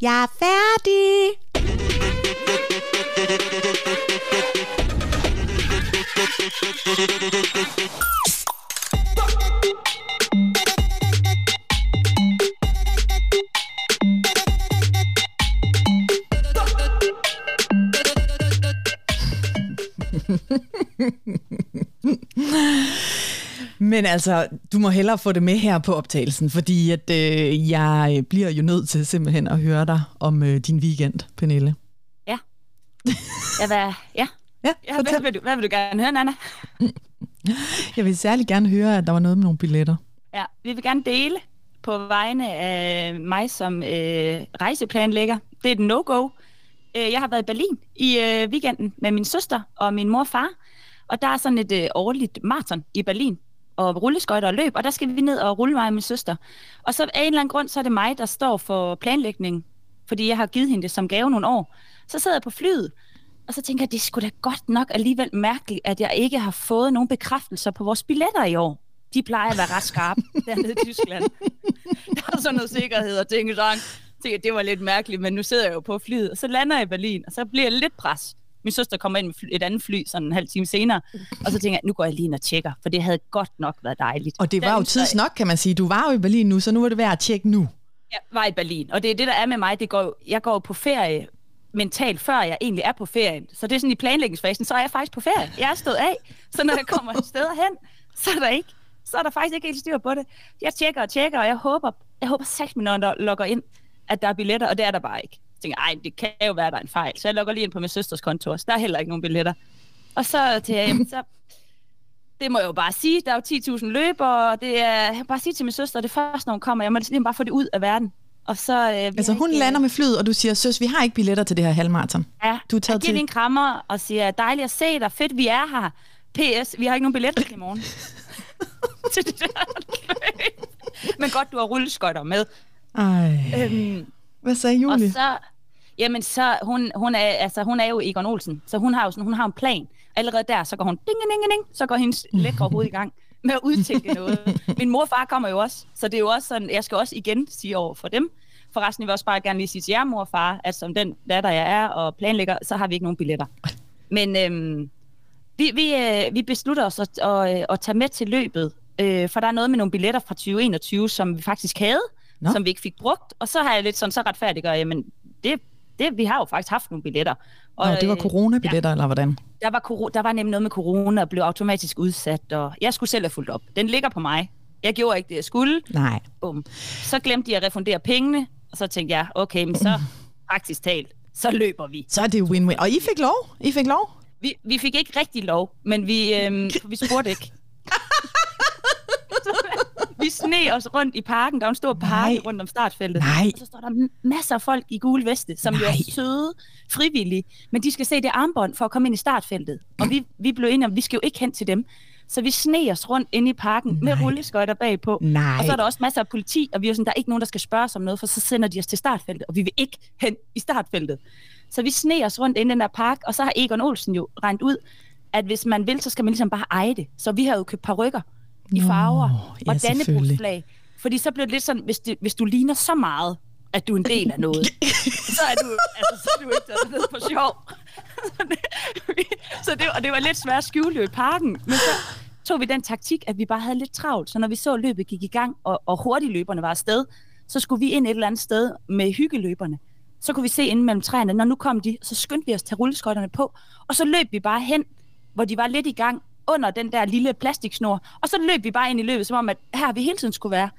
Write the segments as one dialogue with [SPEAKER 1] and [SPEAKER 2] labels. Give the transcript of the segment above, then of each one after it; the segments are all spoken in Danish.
[SPEAKER 1] Jeg er Men altså, du må hellere få det med her på optagelsen, fordi at, øh, jeg bliver jo nødt til simpelthen at høre dig om øh, din weekend, Pernille.
[SPEAKER 2] Ja. Ja, hvad, ja.
[SPEAKER 1] Ja,
[SPEAKER 2] ja hvad, vil du, hvad vil du gerne høre, Nana?
[SPEAKER 1] Jeg vil særlig gerne høre, at der var noget med nogle billetter.
[SPEAKER 2] Ja, vi vil gerne dele på vegne af mig som øh, rejseplanlægger. Det er et no-go. Øh, jeg har været i Berlin i øh, weekenden med min søster og min mor og far. Og der er sådan et øh, årligt maraton i Berlin, og rulleskøjter og løb, og der skal vi ned og rulle mig og min søster. Og så af en eller anden grund, så er det mig, der står for planlægningen, fordi jeg har givet hende det som gave nogle år. Så sidder jeg på flyet, og så tænker jeg, det skulle da godt nok alligevel mærkeligt, at jeg ikke har fået nogen bekræftelser på vores billetter i år. De plejer at være ret skarpe dernede i Tyskland. Der er sådan noget sikkerhed og ting, så det var lidt mærkeligt, men nu sidder jeg jo på flyet, og så lander jeg i Berlin, og så bliver jeg lidt pres. Min søster kommer ind med et andet fly sådan en halv time senere, og så tænker jeg, nu går jeg lige ind og tjekker, for det havde godt nok været dejligt.
[SPEAKER 1] Og det var jo tids nok, kan man sige. Du var jo i Berlin nu, så nu er det værd at tjekke nu.
[SPEAKER 2] Jeg var i Berlin, og det er det, der er med mig. Det går, jeg går på ferie mentalt, før jeg egentlig er på ferien. Så det er sådan i planlægningsfasen, så er jeg faktisk på ferie. Jeg er stået af, så når jeg kommer et sted hen, så er der ikke så er der faktisk ikke helt styr på det. Jeg tjekker og tjekker, og jeg håber, jeg håber sagt, når der logger ind, at der er billetter, og det er der bare ikke. Jeg tænker, ej, det kan jo være, der er en fejl. Så jeg logger lige ind på min søsters kontor, så der er heller ikke nogen billetter. Og så til jamen, så det må jeg jo bare sige. Der er jo 10.000 løbere, og det er, jeg bare sige til min søster, det første, når hun kommer, jeg må lige bare få det ud af verden. Og så, øh,
[SPEAKER 1] altså hun ikke, lander med flyet, og du siger, søs, vi har ikke billetter til det her halvmarathon.
[SPEAKER 2] Ja, du er taget jeg giver til... en krammer og siger, dejligt at se dig, fedt vi er her. PS, vi har ikke nogen billetter til i morgen. til det der Men godt, du har rulleskøjter med.
[SPEAKER 1] Ej. Øhm, Hvad sagde Julie?
[SPEAKER 2] Og så, jamen så, hun, hun, er, altså, hun er jo Egon Olsen, så hun har jo sådan, hun har en plan. Allerede der, så går hun ding, ding, ding, så går hendes lækre hoved i gang med at udtænke noget. Min mor og far kommer jo også, så det er jo også sådan, jeg skal også igen sige over for dem. Forresten, jeg vil også bare gerne lige sige til jer, mor og far, at som den datter jeg er og planlægger, så har vi ikke nogen billetter. Men øhm, vi, vi, øh, vi beslutter os at, at, at tage med til løbet, øh, for der er noget med nogle billetter fra 2021, som vi faktisk havde, Nå. som vi ikke fik brugt, og så har jeg lidt sådan så retfærdigt, jamen det, det, vi har jo faktisk haft nogle billetter.
[SPEAKER 1] Og, Nå, det var coronabilletter, ja, eller hvordan?
[SPEAKER 2] Der var, der var nemlig noget med corona, og blev automatisk udsat, og jeg skulle selv have fulgt op. Den ligger på mig. Jeg gjorde ikke det, jeg skulle.
[SPEAKER 1] Nej.
[SPEAKER 2] Bum. Så glemte jeg at refundere pengene, og så tænkte jeg, okay, men så praktisk talt, så løber vi.
[SPEAKER 1] Så er det win-win. Og I fik lov? I fik lov?
[SPEAKER 2] Vi, vi fik ikke rigtig lov, men vi, øhm, vi spurgte ikke. Vi sne os rundt i parken. Der er en stor park Nej. rundt om startfeltet.
[SPEAKER 1] Nej.
[SPEAKER 2] Og så står der masser af folk i gule veste, som Nej. jo er søde, frivillige. Men de skal se det armbånd for at komme ind i startfeltet. Og vi, vi blev enige om, vi skal jo ikke hen til dem. Så vi sne os rundt inde i parken Nej. med rulleskøjter bagpå.
[SPEAKER 1] Nej.
[SPEAKER 2] Og så er der også masser af politi, og vi er sådan, der er ikke nogen, der skal spørge os om noget, for så sender de os til startfeltet, og vi vil ikke hen i startfeltet. Så vi sne os rundt inde i den der park, og så har Egon Olsen jo regnet ud, at hvis man vil, så skal man ligesom bare eje det. Så vi har jo købt par rykker i farver Nå, og ja, dannebrugsflag. Fordi så bliver det lidt sådan, hvis, det, hvis du ligner så meget, at du er en del af noget, så er du, altså, så er du ikke taget ned på sjov. så det, så det, og det var lidt svært at skjule i parken. Men så tog vi den taktik, at vi bare havde lidt travlt. Så når vi så løbet gik i gang, og, og hurtigløberne var afsted, så skulle vi ind et eller andet sted med hyggeløberne. Så kunne vi se inde mellem træerne, når nu kom de, så skyndte vi os til rulleskøjterne på, og så løb vi bare hen, hvor de var lidt i gang, under den der lille plastiksnor. Og så løb vi bare ind i løbet, som om, at her vi hele tiden skulle være.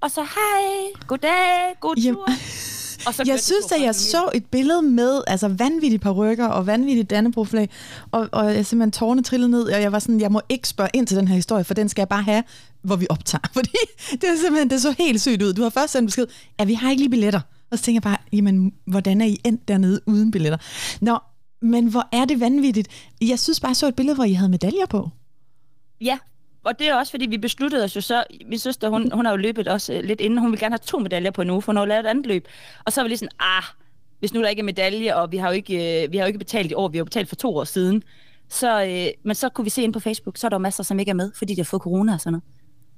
[SPEAKER 2] Og så, hej, goddag, god tur. Jamen.
[SPEAKER 1] Og så jeg synes, at jeg så et billede med altså vanvittige parrykker og vanvittige dannebroflag, og, og jeg simpelthen tårne trillede ned, og jeg var sådan, jeg må ikke spørge ind til den her historie, for den skal jeg bare have, hvor vi optager. Fordi det er simpelthen, det så helt sygt ud. Du har først sendt besked, at vi har ikke lige billetter. Og så tænker jeg bare, jamen, hvordan er I endt dernede uden billetter? Nå, men hvor er det vanvittigt. Jeg synes bare, jeg så et billede, hvor I havde medaljer på.
[SPEAKER 2] Ja, og det er også, fordi vi besluttede os jo så, min søster, hun, hun har jo løbet også øh, lidt inden, hun vil gerne have to medaljer på nu, for hun har lavet et andet løb. Og så var vi lige sådan, ah, hvis nu der ikke er medalje, og vi har jo ikke, øh, vi har jo ikke betalt i år, vi har jo betalt for to år siden. Så, øh, men så kunne vi se ind på Facebook, så er der jo masser, som ikke er med, fordi de har fået corona og sådan noget.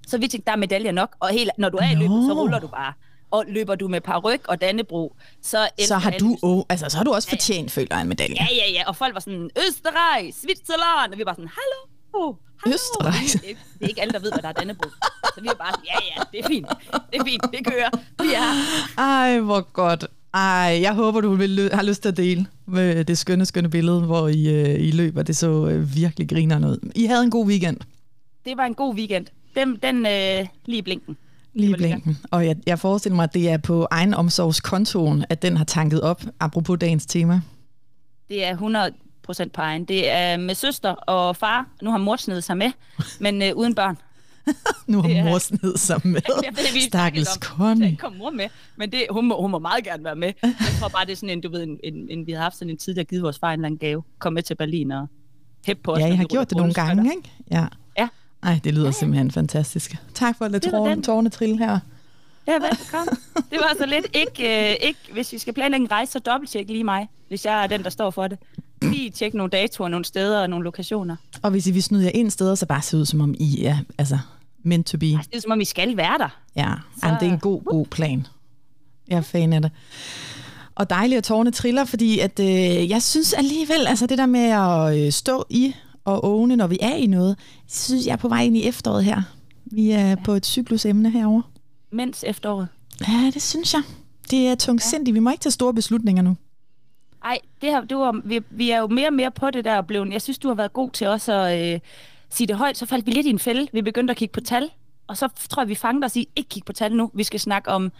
[SPEAKER 2] Så vi tænkte, der er medaljer nok, og helt, når du er i løbet, så ruller du bare. Og løber du med paryk og Dannebro, så...
[SPEAKER 1] Så har, du, oh, altså, så har du også fortjent, føler jeg, en medalje.
[SPEAKER 2] Ja, ja, ja, og folk var sådan, Østerreich, Switzerland, og vi var sådan, hallo, hallo.
[SPEAKER 1] Østerreich.
[SPEAKER 2] Det, er- det er ikke alle, der ved, hvad der er Dannebro. Så vi var bare ja, ja, det er fint, det er fint, det kører. Vi er
[SPEAKER 1] Ej, hvor godt. Ej, jeg håber, du vil, har lyst til at dele med det skønne, skønne billede, hvor I, øh, I løber. Det så øh, virkelig griner ud. I havde en god weekend.
[SPEAKER 2] det var en god weekend. Den, den øh, lige blinken.
[SPEAKER 1] Lige i blinken. Og jeg, jeg forestiller mig, at det er på egen omsorgskontoen, at den har tanket op, apropos dagens tema.
[SPEAKER 2] Det er 100 procent på egen. Det er med søster og far. Nu har mor snedet sig med, men øh, uden børn.
[SPEAKER 1] Nu har mor sned sig med. Stakkels.
[SPEAKER 2] Der kom mor med, men det, hun, må, hun må meget gerne være med. Jeg tror bare, det er sådan en, du ved, en, en, en, vi har haft sådan en tid, der givet vores far en eller anden gave. Kom med til Berlin og hæppe på os.
[SPEAKER 1] Ja, jeg har gjort det nogle gange, ikke? Ja.
[SPEAKER 2] Ja.
[SPEAKER 1] Ej, det lyder simpelthen fantastisk. Tak for at lade tårne, tårne trille her.
[SPEAKER 2] Ja, velkommen. Det var så lidt ikke, øh, ikke, hvis vi skal planlægge en rejse, så dobbelttjek lige mig, hvis jeg er den, der står for det. Lige tjek nogle datoer, nogle steder og nogle lokationer.
[SPEAKER 1] Og hvis I vil snyde jer ind steder, så bare se ud, som om I er altså, meant to be.
[SPEAKER 2] Altså, det er som om, I skal være der.
[SPEAKER 1] Ja, Jamen, det er en god, god plan. Jeg er fan af det. Og dejligt at tårne triller, fordi at, øh, jeg synes alligevel, altså det der med at øh, stå i og åne, når vi er i noget, synes jeg er på vej ind i efteråret her. Vi er ja. på et cyklusemne herover.
[SPEAKER 2] Mens efteråret.
[SPEAKER 1] Ja, det synes jeg. Det er tungsindigt. Vi må ikke tage store beslutninger nu.
[SPEAKER 2] Ej, det her, det var, vi, vi er jo mere og mere på det der blevet, jeg synes, du har været god til også at øh, sige det højt. Så faldt vi lidt i en fælde. Vi begyndte at kigge på tal, og så tror jeg, vi fangede os i, ikke kigge på tal nu. Vi skal snakke om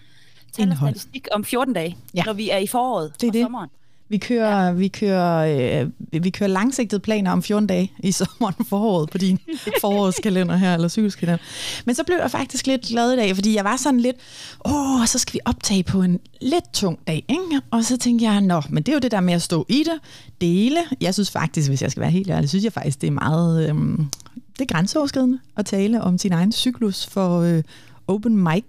[SPEAKER 2] tal og statistik om 14 dage,
[SPEAKER 1] Ja.
[SPEAKER 2] ja. når vi er i foråret
[SPEAKER 1] Det er
[SPEAKER 2] og
[SPEAKER 1] det.
[SPEAKER 2] sommeren.
[SPEAKER 1] Vi kører, ja. vi kører, øh, vi kører langsigtede planer om 14 dage i sommeren foråret på din forårskalender her, eller cykelkalender. Men så blev jeg faktisk lidt glad i dag, fordi jeg var sådan lidt, åh, så skal vi optage på en lidt tung dag, ikke? Og så tænkte jeg, nå, men det er jo det der med at stå i det, dele. Jeg synes faktisk, hvis jeg skal være helt ærlig, synes jeg faktisk, det er meget, øhm, det er grænseoverskridende at tale om sin egen cyklus for øh, open mic.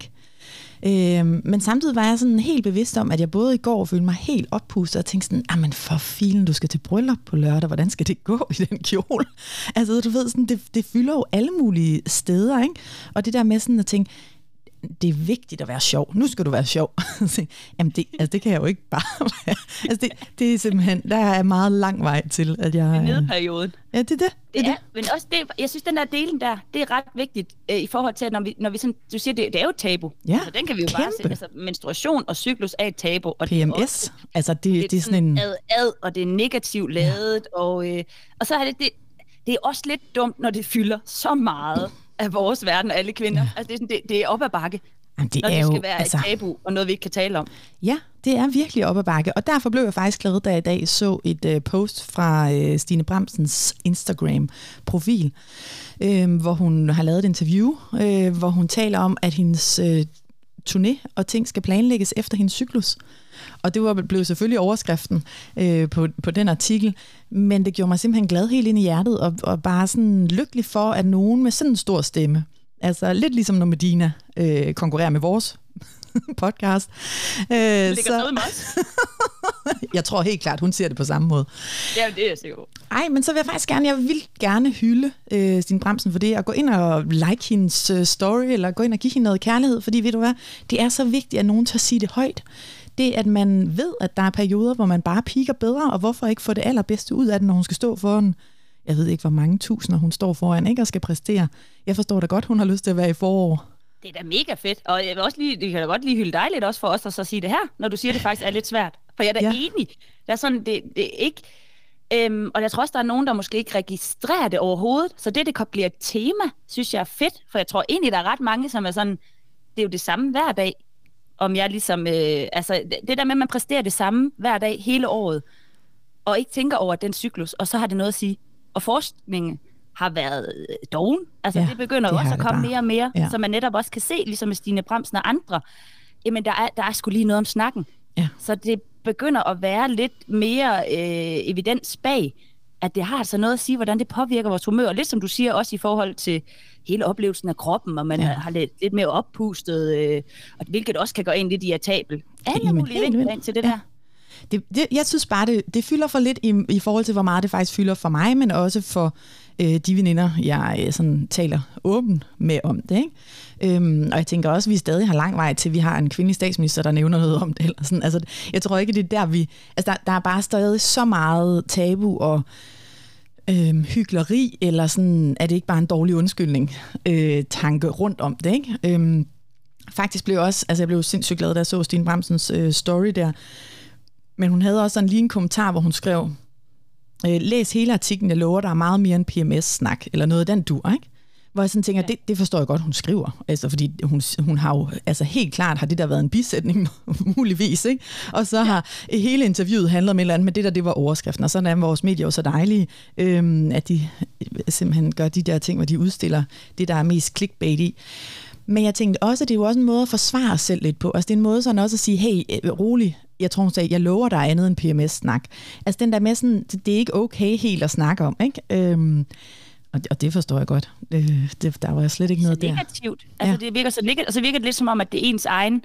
[SPEAKER 1] Øh, men samtidig var jeg sådan helt bevidst om, at jeg både i går følte mig helt oppustet og tænkte sådan, ah, men for filen, du skal til bryllup på lørdag, hvordan skal det gå i den kjole? Altså, du ved, sådan, det, det fylder jo alle mulige steder, ikke? Og det der med sådan at tænke, det er vigtigt at være sjov. Nu skal du være sjov. Jamen, det, altså, det kan jeg jo ikke bare være. Altså, det, det er simpelthen, der er meget lang vej til, at jeg...
[SPEAKER 2] I
[SPEAKER 1] øh,
[SPEAKER 2] nedperioden.
[SPEAKER 1] Ja, det er det. det,
[SPEAKER 2] Det er, men også det, jeg synes, den der delen der, det er ret vigtigt øh, i forhold til, at når vi, når vi sådan, du siger, det, det er jo et tabu.
[SPEAKER 1] Ja,
[SPEAKER 2] altså, den kan vi jo bare
[SPEAKER 1] kæmpe.
[SPEAKER 2] se. Altså, menstruation og cyklus er et tabu. Og det er også-
[SPEAKER 1] PMS, altså det, det er sådan en...
[SPEAKER 2] ad, ad, og det er negativt lavet, ja. og, øh, og så er det, det, det er også lidt dumt, når det fylder så meget af vores verden, alle kvinder. Ja. Altså, det, er sådan, det, det er op ad bakke,
[SPEAKER 1] Jamen, det
[SPEAKER 2] når
[SPEAKER 1] er
[SPEAKER 2] det
[SPEAKER 1] jo,
[SPEAKER 2] skal være
[SPEAKER 1] altså,
[SPEAKER 2] et tabu, og noget, vi ikke kan tale om.
[SPEAKER 1] Ja, det er virkelig op ad bakke, og derfor blev jeg faktisk glad, da jeg i dag så et øh, post fra øh, Stine Bramsens Instagram-profil, øh, hvor hun har lavet et interview, øh, hvor hun taler om, at hendes øh, turné og ting skal planlægges efter hendes cyklus. Og det var blev selvfølgelig overskriften øh, på, på den artikel, men det gjorde mig simpelthen glad helt ind i hjertet, og, og bare sådan lykkelig for, at nogen med sådan en stor stemme, altså lidt ligesom når Medina øh, konkurrerer med vores podcast, øh,
[SPEAKER 2] ligger så... med os.
[SPEAKER 1] jeg tror helt klart, hun ser det på samme måde.
[SPEAKER 2] Ja, det er jeg sikker på.
[SPEAKER 1] Ej, men så vil jeg faktisk gerne, jeg vil gerne hylde øh, Stine Bremsen for det, og gå ind og like hendes øh, story, eller gå ind og give hende noget kærlighed, fordi ved du hvad, det er så vigtigt, at nogen tør sige det højt. Det, at man ved, at der er perioder, hvor man bare piker bedre, og hvorfor ikke få det allerbedste ud af den, når hun skal stå foran, jeg ved ikke, hvor mange tusinder hun står foran, ikke, og skal præstere. Jeg forstår da godt, hun har lyst til at være i forår.
[SPEAKER 2] Det er da mega fedt, og jeg vil også lige, det kan da godt lige hylde dig lidt også for os at så sige det her, når du siger, det faktisk er lidt svært. For jeg er da
[SPEAKER 1] Ja.
[SPEAKER 2] enig. Der er sådan, det, det er ikke... Øhm, og jeg tror også, der er nogen, der måske ikke registrerer det overhovedet. Så det, det kan blive et tema, synes jeg er fedt. For jeg tror egentlig, der er ret mange, som er sådan, det er jo det samme hver dag. Om jeg ligesom, øh, altså det- der med, at man præsterer det samme hver dag hele året, og ikke tænker over den cyklus, og så har det noget at sige. Og forskningen har været øh, doven. Altså
[SPEAKER 1] Ja,
[SPEAKER 2] det begynder
[SPEAKER 1] det
[SPEAKER 2] jo også at komme
[SPEAKER 1] bare.
[SPEAKER 2] mere og mere,
[SPEAKER 1] Ja.
[SPEAKER 2] ja. så man netop også kan se, ligesom med Stine Bremsen og andre, jamen der er, der er sgu lige noget om snakken.
[SPEAKER 1] Ja.
[SPEAKER 2] Så det begynder at være lidt mere øh, evidens bag, at det har altså noget at sige, hvordan det påvirker vores humør. Lidt som du siger, også i forhold til hele oplevelsen af kroppen, og man
[SPEAKER 1] Ja.
[SPEAKER 2] har lidt, lidt mere oppustet, øh, og hvilket også kan gå ind lidt irritabelt. Alle mulige vinkler ind til det
[SPEAKER 1] Ja.
[SPEAKER 2] der.
[SPEAKER 1] Det, det, jeg synes bare, det, det fylder for lidt i, i forhold til, hvor meget det faktisk fylder for mig, men også for øh, de veninder, jeg øh, sådan taler åben med om det. Ikke? Øhm, og jeg tænker også, at vi stadig har lang vej til, vi har en kvindelig statsminister, der nævner noget om det. Eller sådan. Altså, jeg tror ikke, det er der, vi... Altså, der, der er bare stadig så meget tabu og øhm, hyggeleri, eller sådan, er det ikke bare en dårlig undskyldning, øh, tanke rundt om det, ikke? Øhm, faktisk blev også, altså jeg blev sindssygt glad, da jeg så Stine Bramsens øh, story der, men hun havde også sådan lige en kommentar, hvor hun skrev, øh, læs hele artiklen, jeg lover, der er meget mere end PMS-snak, eller noget af den dur, ikke? Hvor jeg sådan tænker, ja. det, det forstår jeg godt, hun skriver. Altså, fordi hun, hun har jo, altså helt klart har det der været en bisætning, muligvis, ikke? Og så har ja. hele interviewet handlet om et eller andet, men det der, det var overskriften. Og sådan er vores medier jo så dejlige, øhm, at de simpelthen gør de der ting, hvor de udstiller det, der er mest clickbait i. Men jeg tænkte også, at det er jo også en måde at forsvare sig selv lidt på. Altså det er en måde sådan også at sige, hey, øh, rolig, jeg tror hun sagde, jeg lover dig andet end PMS-snak. Altså den der med sådan, det er ikke okay helt at snakke om, ikke? Øhm, og, og det forstår jeg godt. Det, det, der var jeg slet ikke noget
[SPEAKER 2] der. negativt. Altså, ja. det virker så negativt. Og så virker det lidt som om, at det er ens egen...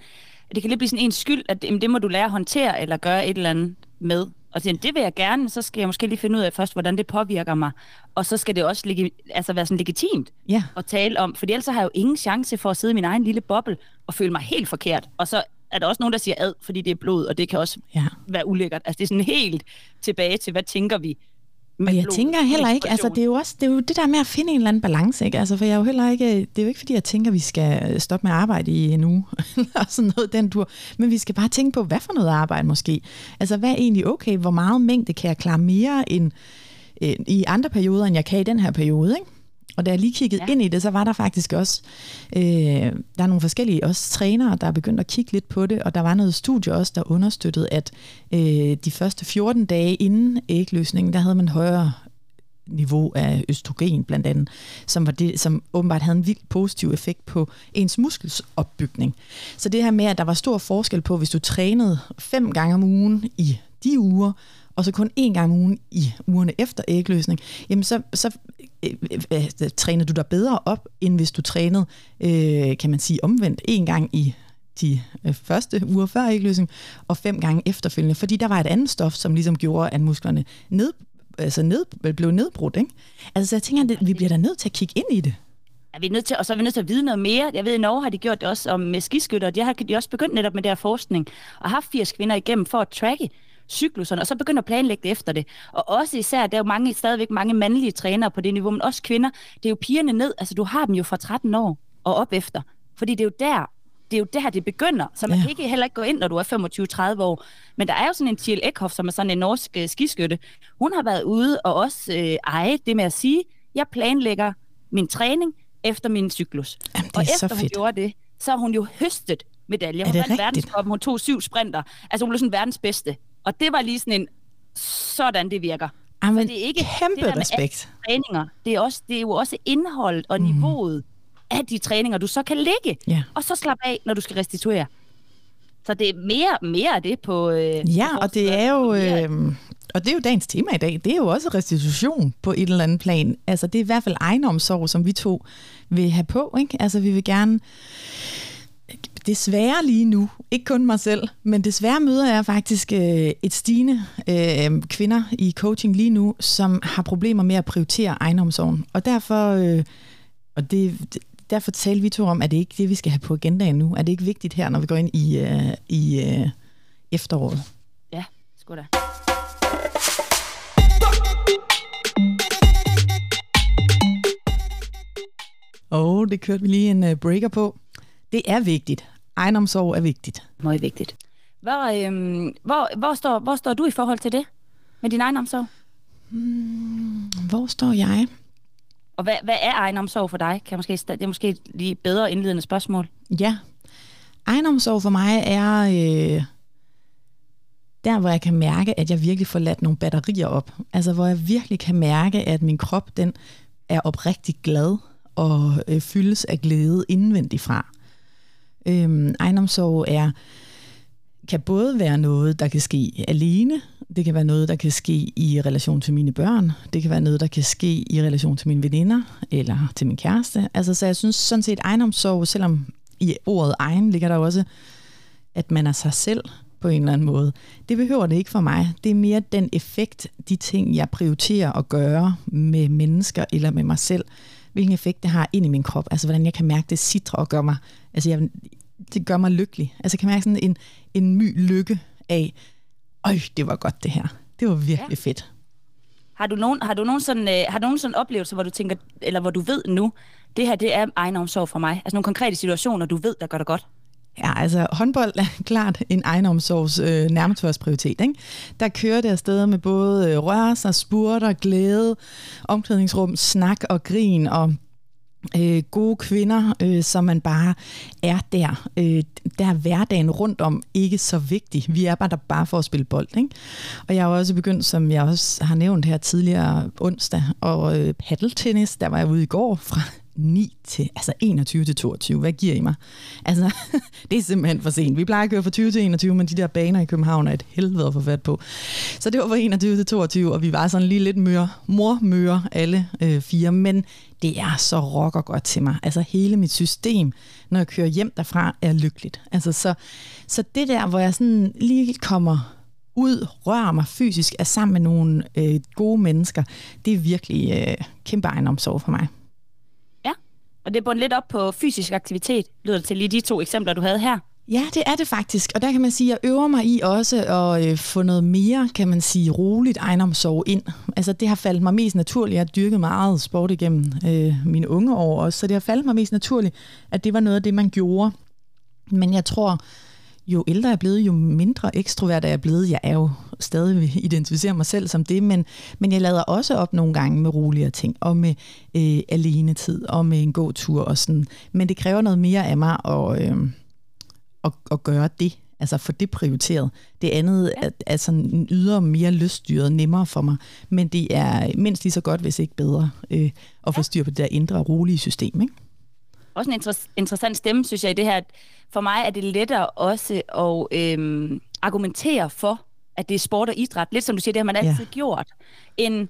[SPEAKER 2] Det kan lidt blive sådan ens skyld, at det, det må du lære at håndtere, eller gøre et eller andet med. Og så, det vil jeg gerne, så skal jeg måske lige finde ud af først, hvordan det påvirker mig. Og så skal det også legi- altså være sådan legitimt
[SPEAKER 1] ja.
[SPEAKER 2] at tale om, for ellers har jeg jo ingen chance for at sidde i min egen lille boble og føle mig helt forkert. Og så er der også nogen, der siger ad, fordi det er blod, og det kan også ja. være ulækkert. Altså det er sådan helt tilbage til, hvad tænker vi
[SPEAKER 1] og jeg tænker heller ikke, altså det er jo også det, er jo det der med at finde en eller anden balance, ikke? Altså for jeg er jo heller ikke, det er jo ikke fordi, jeg tænker, at vi skal stoppe med at arbejde i en uge, eller sådan noget den tur, men vi skal bare tænke på, hvad for noget arbejde måske. Altså hvad er egentlig okay, hvor meget mængde kan jeg klare mere end, øh, i andre perioder, end jeg kan i den her periode, ikke? Og da jeg lige kiggede ja. ind i det, så var der faktisk også, øh, der er nogle forskellige også trænere, der er begyndt at kigge lidt på det, og der var noget studie også, der understøttede, at øh, de første 14 dage inden ægløsningen, der havde man højere niveau af østrogen blandt andet, som, var det, som åbenbart havde en vildt positiv effekt på ens muskelsopbygning. Så det her med, at der var stor forskel på, hvis du trænede fem gange om ugen i de uger, og så kun én gang om ugen i ugerne efter ægløsning, jamen så, så øh, øh, øh træner du dig bedre op, end hvis du trænede, øh, kan man sige, omvendt en gang i de øh, første uger før ægløsning, og fem gange efterfølgende, fordi der var et andet stof, som ligesom gjorde, at musklerne ned, altså ned, blev nedbrudt. Ikke? Altså, så jeg tænker, at vi bliver da nødt til at kigge ind i det.
[SPEAKER 2] Er vi nødt til, og så er vi nødt til at vide noget mere. Jeg ved, i Norge har de gjort det også om øh, med skiskytter. De har de også begyndt netop med der forskning, og haft 80 kvinder igennem for at tracke cykluserne, og så begynder at planlægge det efter det. Og også især, der er jo mange, stadigvæk mange mandlige trænere på det niveau, men også kvinder. Det er jo pigerne ned, altså du har dem jo fra 13 år og op efter. Fordi det er jo der, det er jo der, det begynder. Så man ja. kan ikke heller ikke gå ind, når du er 25-30 år. Men der er jo sådan en Thiel Ekhoff, som er sådan en norsk uh, skiskytte. Hun har været ude og også uh, eje det med at sige, jeg planlægger min træning efter min cyklus.
[SPEAKER 1] Jamen,
[SPEAKER 2] og efter hun gjorde det, så har hun jo høstet medaljer. Hun vandt verdenskoppen, hun tog syv sprinter. Altså hun blev sådan verdens bedste. Og det var lige sådan en, sådan det virker.
[SPEAKER 1] Amen, det er ikke kæmpe det respekt.
[SPEAKER 2] Træninger. Det er, også, det er jo også indholdet og mm. niveauet af de træninger, du så kan lægge.
[SPEAKER 1] Ja.
[SPEAKER 2] Og så slappe af, når du skal restituere. Så det er mere, mere af det på... Øh,
[SPEAKER 1] ja,
[SPEAKER 2] på
[SPEAKER 1] og det er jo... Øh, og det er jo dagens tema i dag. Det er jo også restitution på et eller andet plan. Altså, det er i hvert fald egenomsorg, som vi to vil have på. Ikke? Altså, vi vil gerne desværre lige nu, ikke kun mig selv, men desværre møder jeg faktisk øh, et stigende øh, kvinder i coaching lige nu, som har problemer med at prioritere egenomsorgen. Og derfor, øh, og det, derfor taler vi to om, at det ikke det, vi skal have på agendaen nu. Er det ikke vigtigt her, når vi går ind i, øh, i øh, efteråret?
[SPEAKER 2] Ja, sgu da.
[SPEAKER 1] Og oh, det kørte vi lige en uh, breaker på. Det er vigtigt. Egenomsorg er vigtigt.
[SPEAKER 2] Meget vigtigt. Hvor, øhm, hvor, hvor, står, hvor står du i forhold til det med din egenomsorg?
[SPEAKER 1] Hmm, hvor står jeg?
[SPEAKER 2] Og hvad, hvad er egenomsorg for dig? Kan måske, det er måske lige bedre indledende spørgsmål.
[SPEAKER 1] Ja. Egenomsorg for mig er øh, der, hvor jeg kan mærke, at jeg virkelig får ladt nogle batterier op. Altså, hvor jeg virkelig kan mærke, at min krop den er oprigtig glad og øh, fyldes af glæde indvendigt fra. Øhm, egenomsorg er, kan både være noget, der kan ske alene, det kan være noget, der kan ske i relation til mine børn, det kan være noget, der kan ske i relation til mine veninder eller til min kæreste. Altså, så jeg synes sådan set egenomsorg, selvom i ordet egen ligger der også, at man er sig selv på en eller anden måde. Det behøver det ikke for mig. Det er mere den effekt, de ting, jeg prioriterer at gøre med mennesker eller med mig selv, hvilken effekt det har ind i min krop. Altså, hvordan jeg kan mærke det sidre og gøre mig, altså, jeg, det gør mig lykkelig. Altså, kan mærke sådan en, en my lykke af, øj, det var godt det her. Det var virkelig ja. fedt.
[SPEAKER 2] Har du nogen, har du nogen sådan, øh, har du nogen sådan oplevelser, hvor du tænker, eller hvor du ved nu, det her det er egenomsorg for mig? Altså nogle konkrete situationer, du ved, der gør det godt?
[SPEAKER 1] Ja, altså håndbold er klart en egenomsorgs øh, nærmest første prioritet. Ikke? Der kører det afsted med både øh, rører spurter, glæde, omklædningsrum, snak og grin og øh, gode kvinder, øh, som man bare er der. Øh, der er hverdagen rundt om ikke så vigtig. Vi er bare der bare for at spille bold. Ikke? Og jeg har også begyndt, som jeg også har nævnt her tidligere onsdag, og øh, paddeltennis. Der var jeg ude i går fra 9 til, altså 21 til 22. Hvad giver I mig? Altså, det er simpelthen for sent. Vi plejer at køre fra 20 til 21, men de der baner i København er et helvede at få fat på. Så det var fra 21 til 22, og vi var sådan lige lidt møre, mormøre alle øh, fire, men det er så rocker godt til mig. Altså hele mit system, når jeg kører hjem derfra, er lykkeligt. Altså så, så det der, hvor jeg sådan lige kommer ud, rører mig fysisk, er sammen med nogle øh, gode mennesker, det er virkelig øh, kæmpe egenomsorg for mig.
[SPEAKER 2] Og det er bundet lidt op på fysisk aktivitet, lyder det til lige de to eksempler, du havde her.
[SPEAKER 1] Ja, det er det faktisk. Og der kan man sige, at jeg øver mig i også at øh, få noget mere, kan man sige, roligt egenomsorg ind. Altså det har faldet mig mest naturligt. Jeg har dyrket meget sport igennem øh, mine unge år også, så det har faldet mig mest naturligt, at det var noget af det, man gjorde. Men jeg tror, jo ældre jeg er blevet, jo mindre ekstrovert er jeg blevet. Jeg er jo stadig vil identificere mig selv som det, men, men jeg lader også op nogle gange med roligere ting, og med øh, alene tid, og med en god tur og sådan. Men det kræver noget mere af mig at, øh, at, at gøre det, altså få det prioriteret. Det andet er, er sådan ydre mere lyststyret, nemmere for mig, men det er mindst lige så godt, hvis ikke bedre, øh, at få styr på det der indre rolige system, ikke?
[SPEAKER 2] Også en inter- interessant stemme, synes jeg, i det her. For mig er det lettere også at øhm, argumentere for, at det er sport og idræt. Lidt som du siger, det har man altid ja. gjort. En,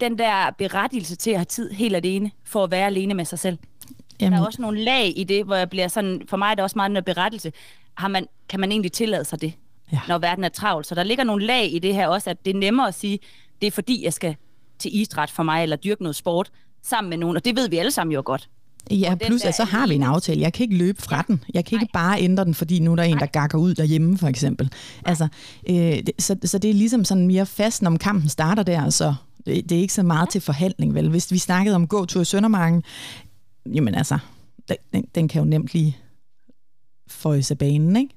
[SPEAKER 2] den der berettigelse til at have tid helt alene, for at være alene med sig selv. Jamen. Der er også nogle lag i det, hvor jeg bliver sådan, for mig er det også meget en berettelse. Har man, kan man egentlig tillade sig det, ja. når verden er travl? Så der ligger nogle lag i det her også, at det er nemmere at sige, det er fordi, jeg skal til idræt for mig, eller dyrke noget sport sammen med nogen, og det ved vi alle sammen jo godt.
[SPEAKER 1] Ja, plus at så har vi en aftale. Jeg kan ikke løbe fra den. Jeg kan Nej. ikke bare ændre den, fordi nu er der en, der gakker ud derhjemme, for eksempel. Altså, øh, det, så, så det er ligesom sådan mere fast, når kampen starter der, så det, er ikke så meget til forhandling, vel? Hvis vi snakkede om gåtur i Søndermarken, jamen altså, den, den kan jo nemt lige føje sig banen, ikke?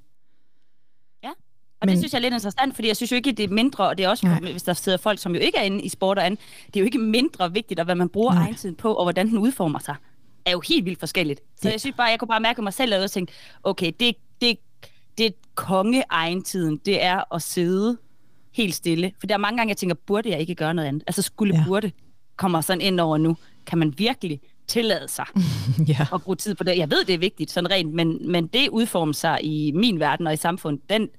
[SPEAKER 2] Ja, og Men, det synes jeg er lidt interessant, fordi jeg synes jo ikke, at det er mindre, og det er også, Nej. hvis der sidder folk, som jo ikke er inde i sport og andet, det er jo ikke mindre vigtigt, hvad man bruger egen tid på, og hvordan den udformer sig er jo helt vildt forskelligt. Så jeg synes bare, jeg kunne bare mærke mig selv, og tænke, okay, det, det, det konge tiden, det er at sidde helt stille. For der er mange gange, jeg tænker, burde jeg ikke gøre noget andet? Altså skulle ja. burde kommer sådan ind over nu. Kan man virkelig tillade sig ja. at bruge tid på det? Jeg ved, det er vigtigt, sådan rent, men, men det udformer sig i min verden og i samfundet, den,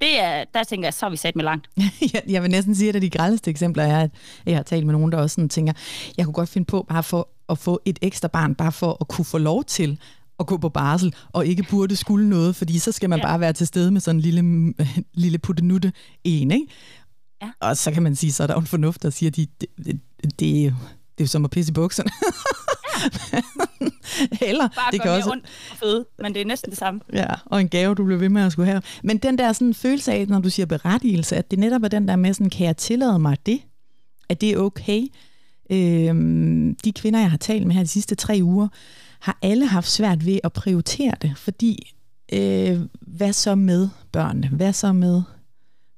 [SPEAKER 2] det er, der tænker jeg, så har vi sat med langt.
[SPEAKER 1] jeg, vil næsten sige, at de grældeste eksempler er, at jeg har talt med nogen, der også sådan tænker, jeg kunne godt finde på bare for at få et ekstra barn, bare for at kunne få lov til at gå på barsel, og ikke burde skulle noget, fordi så skal man ja. bare være til stede med sådan en lille, lille puttenutte en, ikke? Ja. Og så kan man sige, så er der en fornuft, der siger, at de, det, det, det, det er jo som at pisse i bukserne.
[SPEAKER 2] Eller, Bare det kan også... ondt og føde, men det er næsten det samme.
[SPEAKER 1] Ja, og en gave, du bliver ved med at skulle have. Men den der sådan følelse af, når du siger berettigelse, at det netop er den der med sådan, kan jeg tillade mig det? At det er okay? Øhm, de kvinder, jeg har talt med her de sidste tre uger, har alle haft svært ved at prioritere det, fordi øh, hvad så med børnene? Hvad så med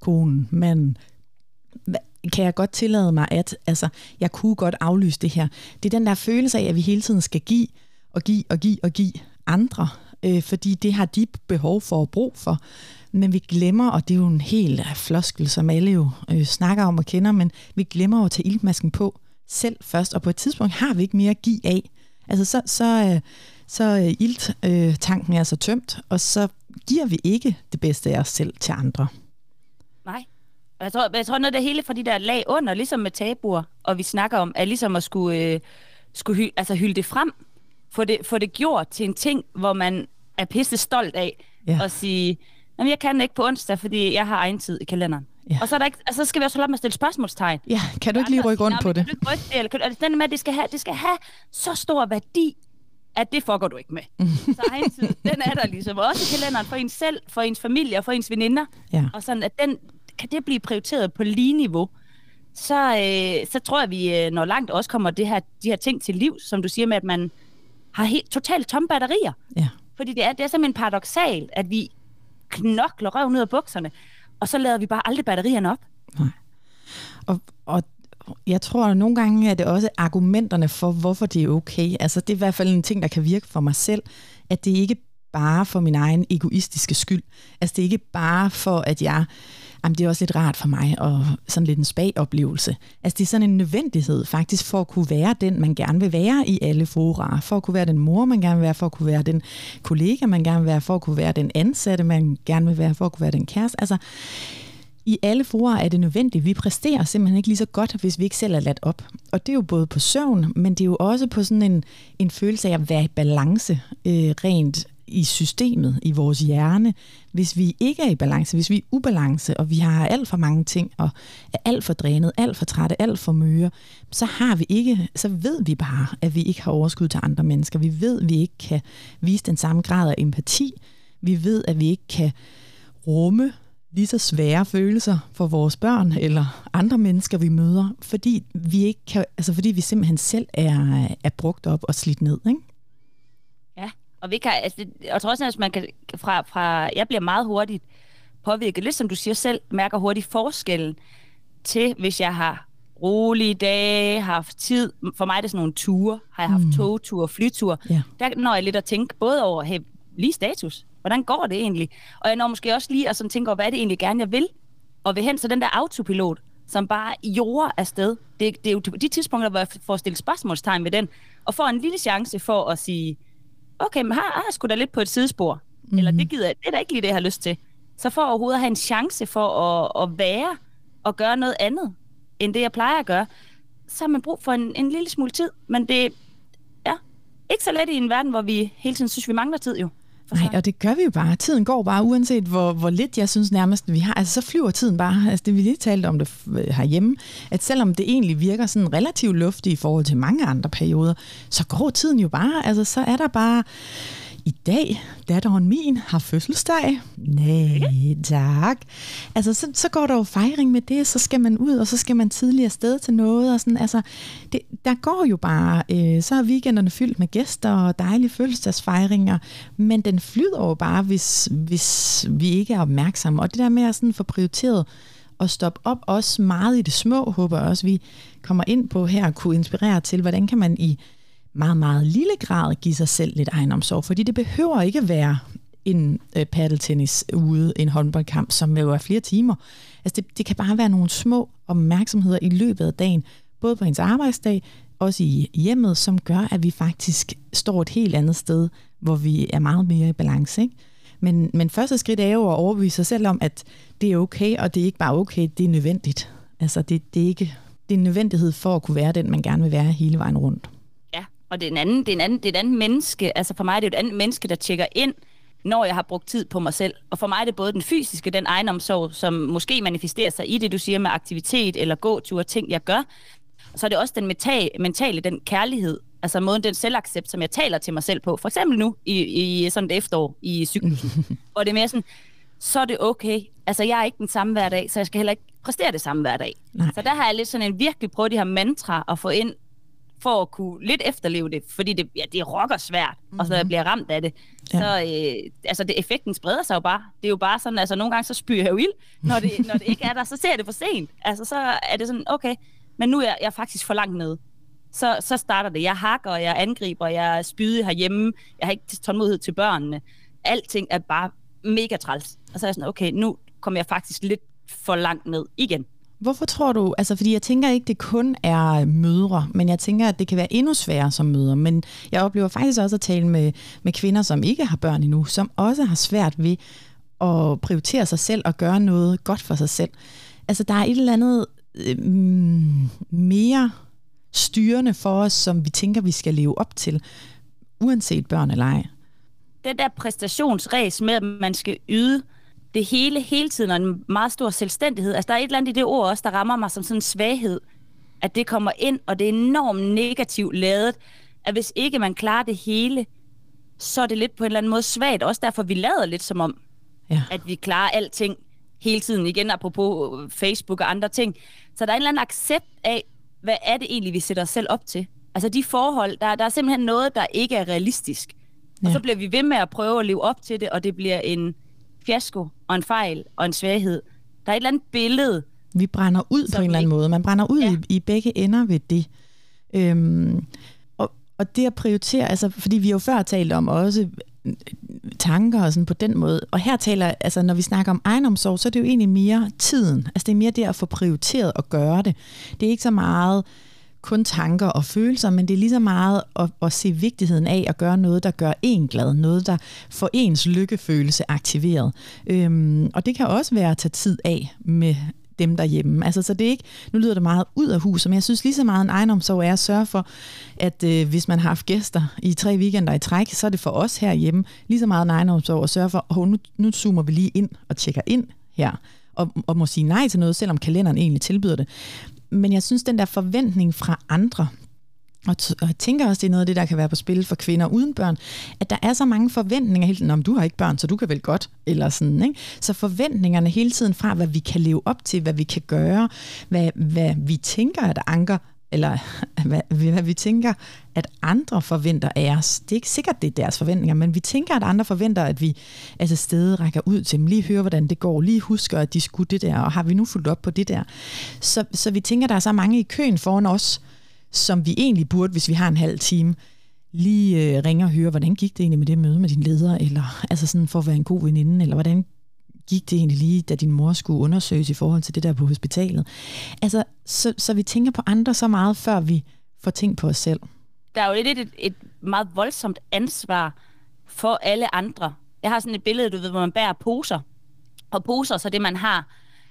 [SPEAKER 1] konen, manden? kan jeg godt tillade mig, at altså, jeg kunne godt aflyse det her. Det er den der følelse af, at vi hele tiden skal give og give og give og give andre, øh, fordi det har de behov for at brug for. Men vi glemmer, og det er jo en helt øh, floskel, som alle jo øh, snakker om og kender, men vi glemmer at tage iltmasken på selv først, og på et tidspunkt har vi ikke mere at give af. Altså så, så, øh, så øh, ilttanken øh, er så tømt, og så giver vi ikke det bedste af os selv til andre.
[SPEAKER 2] Nej. Jeg tror, jeg tror noget af det hele fra de der lag under, ligesom med tabuer, og vi snakker om, er ligesom at skulle, øh, skulle hy, altså hylde det frem, få det, få det gjort til en ting, hvor man er pisse stolt af, ja. og sige, Jamen, jeg kan ikke på onsdag, fordi jeg har egen tid i kalenderen. Ja. Og så, er der ikke, altså, så skal vi også lade med at stille spørgsmålstegn.
[SPEAKER 1] Ja, kan du ikke lige rykke rundt på det?
[SPEAKER 2] Kan du ikke rykke det? Eller, kan altså, den med, at det skal, have, det skal have så stor værdi, at det fucker du ikke med. så egen tid, den er der ligesom. Også i kalenderen for ens selv, for ens familie og for ens veninder. Ja. Og sådan, at den, kan det blive prioriteret på lige niveau, så, øh, så tror jeg, vi øh, når langt også kommer det her, de her ting til liv, som du siger med, at man har helt totalt tomme batterier. Ja. Fordi det er, det er simpelthen paradoxalt, at vi knokler røven ud af bukserne, og så lader vi bare aldrig batterierne op. Nej.
[SPEAKER 1] Og, og jeg tror, at nogle gange er det også argumenterne for, hvorfor det er okay. Altså, det er i hvert fald en ting, der kan virke for mig selv, at det ikke bare for min egen egoistiske skyld. Altså, det er ikke bare for, at jeg jamen det er også lidt rart for mig, og sådan lidt en spag-oplevelse. Altså det er sådan en nødvendighed faktisk for at kunne være den, man gerne vil være i alle fora. For at kunne være den mor, man gerne vil være, for at kunne være den kollega, man gerne vil være, for at kunne være den ansatte, man gerne vil være, for at kunne være den kæreste. Altså i alle fora er det nødvendigt. Vi præsterer simpelthen ikke lige så godt, hvis vi ikke selv er ladt op. Og det er jo både på søvn, men det er jo også på sådan en, en følelse af at være i balance øh, rent i systemet, i vores hjerne, hvis vi ikke er i balance, hvis vi er ubalance, og vi har alt for mange ting, og er alt for drænet, alt for trætte, alt for møre, så har vi ikke, så ved vi bare, at vi ikke har overskud til andre mennesker. Vi ved, at vi ikke kan vise den samme grad af empati. Vi ved, at vi ikke kan rumme lige så svære følelser for vores børn eller andre mennesker, vi møder, fordi vi ikke kan, altså fordi vi simpelthen selv er, er brugt op og slidt ned, ikke?
[SPEAKER 2] Og vi kan, altså, det, jeg tror også, at man kan, fra, fra, jeg bliver meget hurtigt påvirket, lidt som du siger selv, mærker hurtigt forskellen til, hvis jeg har rolige dage, har haft tid. For mig er det sådan nogle ture. Har jeg haft mm. togture, flyture. Yeah. Der når jeg lidt at tænke både over, hey, lige status. Hvordan går det egentlig? Og jeg når måske også lige at sådan tænke over, hvad er det egentlig gerne, jeg vil? Og vil hen så den der autopilot, som bare jorder afsted. Det, det er jo de tidspunkter, hvor jeg får stillet spørgsmålstegn ved den, og får en lille chance for at sige, okay, men har, har jeg sgu da lidt på et sidespor. Mm-hmm. Eller det gider det er da ikke lige det, jeg har lyst til. Så for overhovedet at have en chance for at, at være og gøre noget andet, end det, jeg plejer at gøre, så har man brug for en, en lille smule tid. Men det er ja, ikke så let i en verden, hvor vi hele tiden synes, vi mangler tid jo.
[SPEAKER 1] Nej, og det gør vi jo bare. Tiden går bare, uanset hvor, hvor lidt jeg synes nærmest, vi har. Altså, så flyver tiden bare. Altså, det vi lige talte om det øh, herhjemme, at selvom det egentlig virker sådan relativt luftigt i forhold til mange andre perioder, så går tiden jo bare. Altså, så er der bare i dag, datteren min har fødselsdag. Nej, tak. Altså, så, så går der jo fejring med det, så skal man ud, og så skal man tidligere sted til noget. Og sådan. Altså, det, der går jo bare, øh, så er weekenderne fyldt med gæster og dejlige fødselsdagsfejringer, men den flyder jo bare, hvis, hvis vi ikke er opmærksomme. Og det der med at sådan få prioriteret at stoppe op, også meget i det små, håber jeg også, vi kommer ind på her, kunne inspirere til, hvordan kan man i meget, meget lille grad give sig selv lidt egenomsorg, fordi det behøver ikke være en øh, paddeltennis ude, en håndboldkamp, som jo er flere timer. Altså det, det kan bare være nogle små opmærksomheder i løbet af dagen, både på ens arbejdsdag, også i hjemmet, som gør, at vi faktisk står et helt andet sted, hvor vi er meget mere i balance. Ikke? Men, men første skridt er jo at overbevise sig selv om, at det er okay, og det er ikke bare okay, det er nødvendigt. Altså det, det, er ikke, det er en nødvendighed for at kunne være den, man gerne vil være hele vejen rundt.
[SPEAKER 2] Og det er, en anden, det, er en anden, det er et andet menneske. Altså for mig er det et andet menneske, der tjekker ind, når jeg har brugt tid på mig selv. Og for mig er det både den fysiske, den egenomsorg, som måske manifesterer sig i det, du siger med aktivitet eller gåtur, ting jeg gør. Og så er det også den mentale, den kærlighed, altså måden, den selvaccept, som jeg taler til mig selv på. For eksempel nu i, i sådan et efterår i cyklusen. hvor det er mere sådan, så er det okay. Altså jeg er ikke den samme hver dag, så jeg skal heller ikke præstere det samme hver dag. Nej. Så der har jeg lidt sådan en virkelig prøvet de her mantra at få ind for at kunne lidt efterleve det, fordi det, ja, det rocker svært, mm-hmm. og så jeg mhm. bliver ramt af det. Ja. Så øh, altså det, effekten spreder sig jo bare. Det er jo bare sådan, altså nogle gange så spyrer jeg jo ild, når det, når det ikke er der, så ser jeg det for sent. Altså så er det sådan, okay, men nu er jeg, jeg er faktisk for langt nede. Så, så starter det. Jeg hakker, jeg angriber, jeg er spydig herhjemme, jeg har ikke tålmodighed til børnene. Alting er bare mega træls. Og så er jeg sådan, okay, nu kommer jeg faktisk lidt for langt ned igen.
[SPEAKER 1] Hvorfor tror du, altså fordi jeg tænker ikke, det kun er øh, mødre, men jeg tænker, at det kan være endnu sværere som mødre, men jeg oplever faktisk også at tale med, med kvinder, som ikke har børn endnu, som også har svært ved at prioritere sig selv og gøre noget godt for sig selv. Altså der er et eller andet øh, mm, mere styrende for os, som vi tænker, vi skal leve op til, uanset børn eller ej.
[SPEAKER 2] Det der præstationsræs med, at man skal yde det hele hele tiden, og en meget stor selvstændighed. Altså, der er et eller andet i det ord også, der rammer mig som sådan en svaghed, at det kommer ind, og det er enormt negativt lavet, at hvis ikke man klarer det hele, så er det lidt på en eller anden måde svagt. Også derfor, vi lader lidt som om, ja. at vi klarer alting hele tiden. Igen apropos Facebook og andre ting. Så der er en eller anden accept af, hvad er det egentlig, vi sætter os selv op til. Altså de forhold, der, der er simpelthen noget, der ikke er realistisk. Ja. Og så bliver vi ved med at prøve at leve op til det, og det bliver en fiasko og en fejl og en svaghed. Der er et eller andet billede.
[SPEAKER 1] Vi brænder ud på en eller anden måde. Man brænder ud ja. i, i begge ender ved det. Øhm, og, og det at prioritere, altså, fordi vi jo før talt om også tanker og sådan på den måde. Og her taler, altså når vi snakker om egenomsorg, så er det jo egentlig mere tiden. Altså det er mere det at få prioriteret at gøre det. Det er ikke så meget kun tanker og følelser, men det er lige så meget at, at se vigtigheden af at gøre noget, der gør en glad, noget, der får ens lykkefølelse aktiveret. Øhm, og det kan også være at tage tid af med dem derhjemme. Altså, så det er ikke, nu lyder det meget ud af huset, men jeg synes lige så meget en ejendomsorg er at sørge for, at øh, hvis man har haft gæster i tre weekender i træk, så er det for os herhjemme lige så meget en ejendomsorg at sørge for, at nu, nu zoomer vi lige ind og tjekker ind her, og, og må sige nej til noget, selvom kalenderen egentlig tilbyder det. Men jeg synes, den der forventning fra andre, og, t- og jeg tænker også, det er noget af det, der kan være på spil for kvinder uden børn, at der er så mange forventninger hele tiden, om du har ikke børn, så du kan vel godt, eller sådan, ikke? Så forventningerne hele tiden fra, hvad vi kan leve op til, hvad vi kan gøre, hvad, hvad vi tænker, at anker, eller hvad, hvad vi tænker, at andre forventer af os. Det er ikke sikkert, det er deres forventninger, men vi tænker, at andre forventer, at vi altså stedet rækker ud til dem, lige hører, hvordan det går, lige husker, at de skulle det der, og har vi nu fulgt op på det der. Så, så vi tænker, at der er så mange i køen foran os, som vi egentlig burde, hvis vi har en halv time, lige øh, ringe og høre, hvordan gik det egentlig med det møde med din leder, eller altså sådan for at være en god veninde, eller hvordan gik det egentlig lige, da din mor skulle undersøges i forhold til det der på hospitalet. Altså, så, så vi tænker på andre så meget, før vi får tænkt på os selv.
[SPEAKER 2] Der er jo lidt et, et meget voldsomt ansvar for alle andre. Jeg har sådan et billede, du ved, hvor man bærer poser. Og poser, så det man har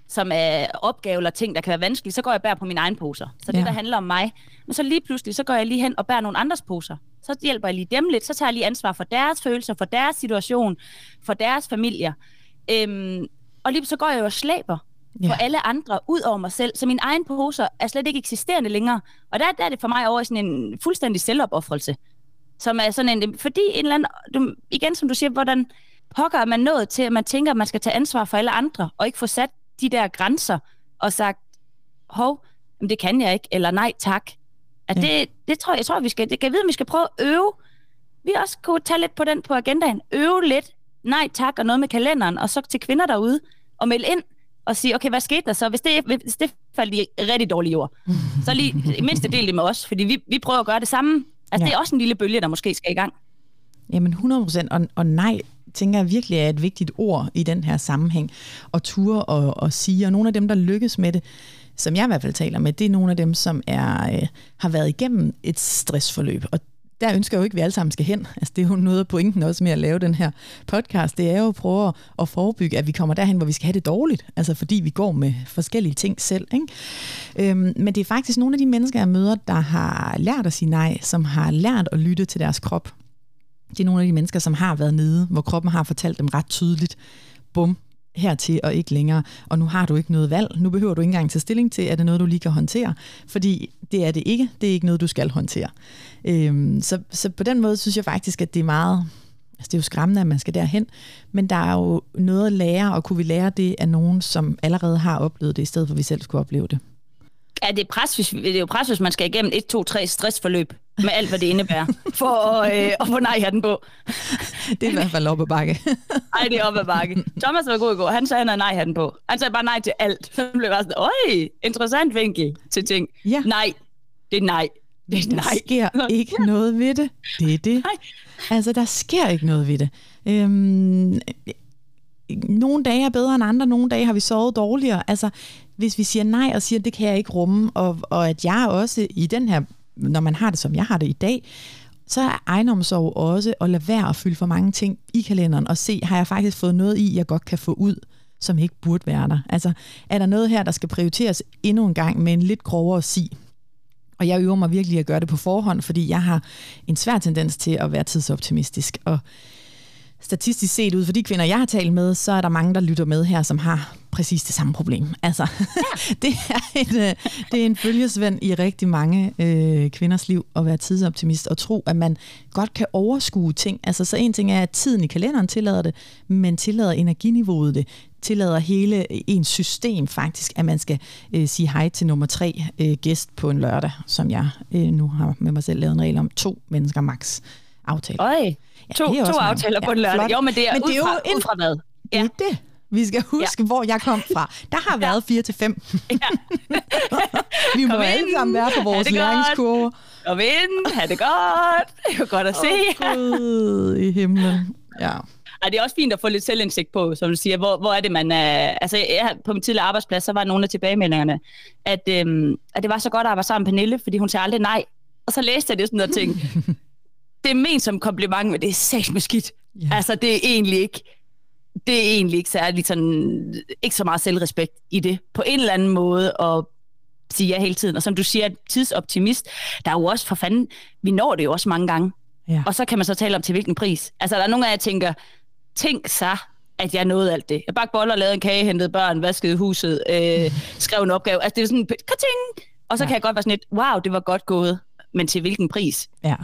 [SPEAKER 2] som er opgave eller ting, der kan være vanskelige, så går jeg og bærer på mine egne poser. Så det, ja. der handler om mig. Men så lige pludselig, så går jeg lige hen og bærer nogle andres poser. Så hjælper jeg lige dem lidt, så tager jeg lige ansvar for deres følelser, for deres situation, for deres familier. Øhm, og lige så går jeg jo og slæber ja. for alle andre ud over mig selv, så min egen poser er slet ikke eksisterende længere. Og der, der er det for mig over sådan en fuldstændig selvopoffrelse. Som er sådan en, fordi en eller anden, du, igen som du siger, hvordan pokker er man nået til, at man tænker, at man skal tage ansvar for alle andre, og ikke få sat de der grænser og sagt, hov, det kan jeg ikke, eller nej tak. At ja. det, det tror jeg, jeg tror, vi skal, det kan jeg vide, at vi skal prøve at øve. Vi også kunne tage lidt på den på agendaen. Øve lidt, nej tak, og noget med kalenderen, og så til kvinder derude, og melde ind, og sige, okay, hvad skete der så? Hvis det, hvis det faldt i rigtig dårlige jord, så lige i mindste del det med os, fordi vi, vi prøver at gøre det samme. Altså, ja. det er også en lille bølge, der måske skal i gang.
[SPEAKER 1] Jamen 100 procent, og, og nej, tænker jeg virkelig er et vigtigt ord i den her sammenhæng. Og ture og, og sige, og nogle af dem, der lykkes med det, som jeg i hvert fald taler med, det er nogle af dem, som er, øh, har været igennem et stressforløb. Og der ønsker jeg jo ikke, at vi alle sammen skal hen. Altså, det er jo noget af pointen også med at lave den her podcast. Det er jo at prøve at forebygge, at vi kommer derhen, hvor vi skal have det dårligt. Altså fordi vi går med forskellige ting selv. Ikke? Øhm, men det er faktisk nogle af de mennesker, jeg møder, der har lært at sige nej, som har lært at lytte til deres krop. Det er nogle af de mennesker, som har været nede, hvor kroppen har fortalt dem ret tydeligt, bum, hertil og ikke længere, og nu har du ikke noget valg. Nu behøver du ikke engang tage stilling til, er det noget, du lige kan håndtere, fordi det er det ikke. Det er ikke noget, du skal håndtere. Øhm, så, så på den måde synes jeg faktisk, at det er meget... Altså det er jo skræmmende, at man skal derhen, men der er jo noget at lære, og kunne vi lære det af nogen, som allerede har oplevet det, i stedet for at vi selv skulle opleve det?
[SPEAKER 2] er det, pres, hvis, det er jo pres, hvis man skal igennem et, to, tre stressforløb med alt, hvad det indebærer, for at, øh, at få nej-hatten på.
[SPEAKER 1] det er i hvert fald op ad bakke.
[SPEAKER 2] Nej, det er op ad bakke. Thomas var god i går. Han sagde, han havde nej-hatten på. Han sagde bare nej til alt. Så blev bare sådan, øj, interessant vinkel til ting. Ja. Nej, det er nej. Det er
[SPEAKER 1] der nej. sker ikke ja. noget ved det. Det er det. Nej. Altså, der sker ikke noget ved det. Øhm, nogle dage er bedre end andre, nogle dage har vi sovet dårligere. Altså, hvis vi siger nej og siger, at det kan jeg ikke rumme, og, og at jeg også i den her, når man har det, som jeg har det i dag, så er egenomsorg også at lade være at fylde for mange ting i kalenderen, og se, har jeg faktisk fået noget i, jeg godt kan få ud, som ikke burde være der. Altså, er der noget her, der skal prioriteres endnu en gang med en lidt grovere sig? Og jeg øver mig virkelig at gøre det på forhånd, fordi jeg har en svær tendens til at være tidsoptimistisk, og statistisk set ud for de kvinder, jeg har talt med, så er der mange, der lytter med her, som har præcis det samme problem. Altså, det, er en, øh, det er en følgesvend i rigtig mange øh, kvinders liv at være tidsoptimist og tro, at man godt kan overskue ting. Altså, så en ting er, at tiden i kalenderen tillader det, men tillader energiniveauet det, tillader hele ens system faktisk, at man skal øh, sige hej til nummer tre øh, gæst på en lørdag, som jeg øh, nu har med mig selv lavet en regel om to mennesker max aftale.
[SPEAKER 2] Øj, ja, to, to aftaler på en lørdag. Ja, jo, men det er, men det er ud, fra, jo ud fra hvad?
[SPEAKER 1] Ja. Det er det. Vi skal huske, ja. hvor jeg kom fra. Der har været 4 til 5. Ja. Vi må Kom alle sammen være på vores læringskurve.
[SPEAKER 2] Kom ind, ha' det godt. Det er godt at se.
[SPEAKER 1] Oh, Gud i himlen. Ja.
[SPEAKER 2] Ej, det er også fint at få lidt selvindsigt på, som du siger. Hvor, hvor er det, man er... Altså, jeg, på min tidligere arbejdsplads, så var nogle af tilbagemeldingerne, at, øhm, at det var så godt at arbejde sammen med Pernille, fordi hun sagde aldrig nej. Og så læste jeg det sådan og tænkte, det er ment som kompliment, men det er sæt med skidt. Yeah. Altså, det er egentlig ikke det er egentlig ikke særlig sådan, ikke så meget selvrespekt i det, på en eller anden måde, at sige ja hele tiden. Og som du siger, tidsoptimist, der er jo også for fanden, vi når det jo også mange gange. Ja. Og så kan man så tale om til hvilken pris. Altså, der er nogle af jer, tænker, tænk så, at jeg nåede alt det. Jeg bare boller, lavede en kage, hentede børn, vaskede huset, øh, skrev en opgave. Altså, det er sådan, kating! Og så ja. kan jeg godt være sådan lidt, wow, det var godt gået, men til hvilken pris?
[SPEAKER 1] Ja.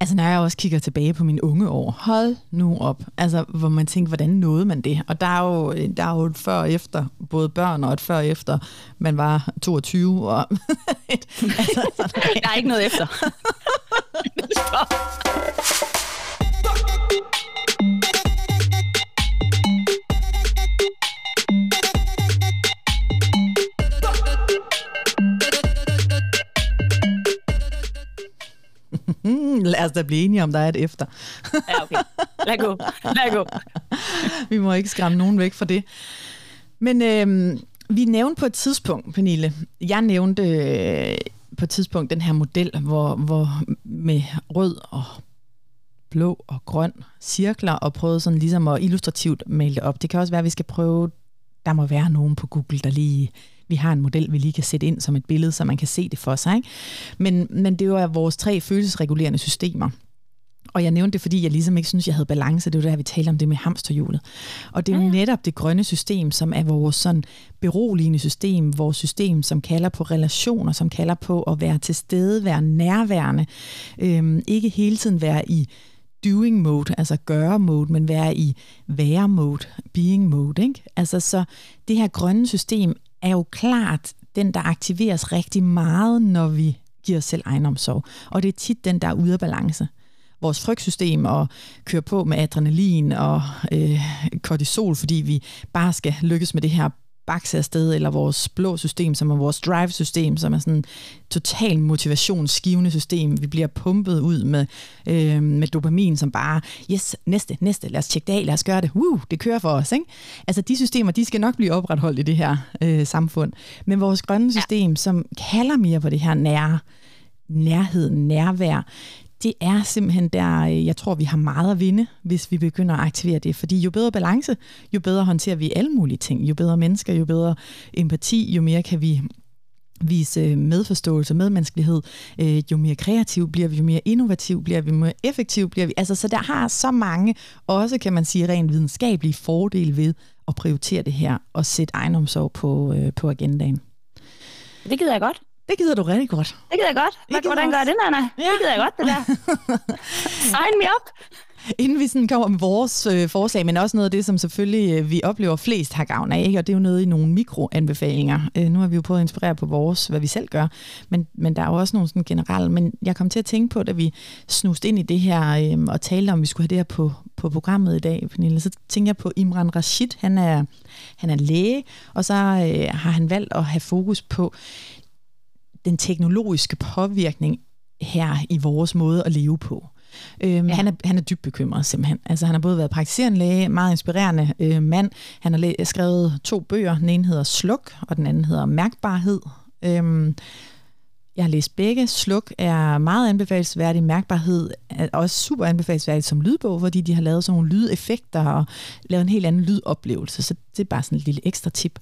[SPEAKER 1] Altså når jeg også kigger tilbage på mine unge år, hold nu op, altså hvor man tænker, hvordan nåede man det? Og der er jo, der er jo et før og efter, både børn og et før og efter, man var 22. Og et,
[SPEAKER 2] altså, der er ikke noget efter.
[SPEAKER 1] Lad os da blive enige om, der er et efter.
[SPEAKER 2] ja, okay. Lad gå. Lad gå.
[SPEAKER 1] vi må ikke skræmme nogen væk fra det. Men øh, vi nævnte på et tidspunkt, Pernille, jeg nævnte øh, på et tidspunkt den her model, hvor, hvor med rød og blå og grøn cirkler, og prøvede sådan ligesom at illustrativt male det op. Det kan også være, at vi skal prøve, der må være nogen på Google, der lige vi har en model, vi lige kan sætte ind som et billede, så man kan se det for sig. Ikke? Men, men det er vores tre følelsesregulerende systemer. Og jeg nævnte det, fordi jeg ligesom ikke synes, jeg havde balance. Det var der, vi talte om det med hamsterhjulet. Og det er jo netop det grønne system, som er vores sådan beroligende system, vores system, som kalder på relationer, som kalder på at være til stede, være nærværende. Øhm, ikke hele tiden være i doing mode, altså gøre mode, men være i være mode, being mode. Ikke? Altså så det her grønne system er jo klart den, der aktiveres rigtig meget, når vi giver os selv egenomsorg. Og det er tit den, der er ude af balance. Vores frygtsystem og kører på med adrenalin og øh, kortisol, fordi vi bare skal lykkes med det her bakse afsted, eller vores blå system, som er vores drive-system, som er sådan total motivationsgivende system. Vi bliver pumpet ud med, øh, med dopamin, som bare, yes, næste, næste, lad os tjekke det af, lad os gøre det, Woo, det kører for os. Ikke? Altså de systemer, de skal nok blive opretholdt i det her øh, samfund. Men vores grønne system, ja. som kalder mere på det her nære, nærhed, nærvær, det er simpelthen der, øh, jeg tror, vi har meget at vinde, hvis vi begynder at aktivere det. Fordi jo bedre balance, jo bedre håndterer vi alle mulige ting. Jo bedre mennesker, jo bedre empati, jo mere kan vi vise øh, medforståelse, medmenneskelighed, øh, jo mere kreativ bliver vi, jo mere innovativ bliver vi, jo mere effektiv bliver vi. Altså, så der har så mange, også kan man sige, rent videnskabelige fordele ved at prioritere det her og sætte egenomsorg på, øh, på agendaen.
[SPEAKER 2] Det gider jeg godt.
[SPEAKER 1] Det gider du rigtig godt.
[SPEAKER 2] Det gider jeg godt. Hvad, hvordan gør det, Nana? Ja. Det gider jeg godt, det der. Sign me up.
[SPEAKER 1] Inden vi sådan kommer med vores øh, forslag, men også noget af det, som selvfølgelig øh, vi oplever flest har gavn af, ikke? og det er jo noget i nogle mikroanbefalinger. Øh, nu har vi jo prøvet at inspirere på vores, hvad vi selv gør, men, men der er jo også nogle sådan generelle. Men jeg kom til at tænke på, da vi snuste ind i det her øh, og talte om, at vi skulle have det her på, på programmet i dag, Pernille, så tænker jeg på Imran Rashid. Han er, han er læge, og så øh, har han valgt at have fokus på den teknologiske påvirkning her i vores måde at leve på. Øhm, ja. han, er, han er dybt bekymret simpelthen. Altså, han har både været praktiserende læge, meget inspirerende øh, mand. Han har læ- skrevet to bøger. Den ene hedder Sluk, og den anden hedder Mærkbarhed. Øhm, jeg har læst begge. Sluk er meget anbefalesværdig. Mærkbarhed er også super anbefalesværdig som lydbog, fordi de har lavet sådan nogle lydeffekter og lavet en helt anden lydoplevelse. Så det er bare sådan et lille ekstra tip.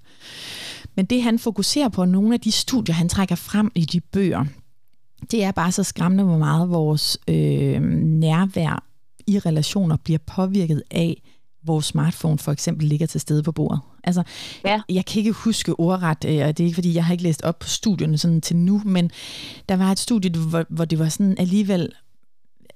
[SPEAKER 1] Men det han fokuserer på, nogle af de studier, han trækker frem i de bøger, det er bare så skræmmende, hvor meget vores øh, nærvær i relationer bliver påvirket af, vores smartphone for eksempel ligger til stede på bordet. Altså, ja. jeg kan ikke huske ordret, øh, og det er ikke fordi, jeg har ikke læst op på studierne sådan til nu, men der var et studie, hvor, hvor det var sådan alligevel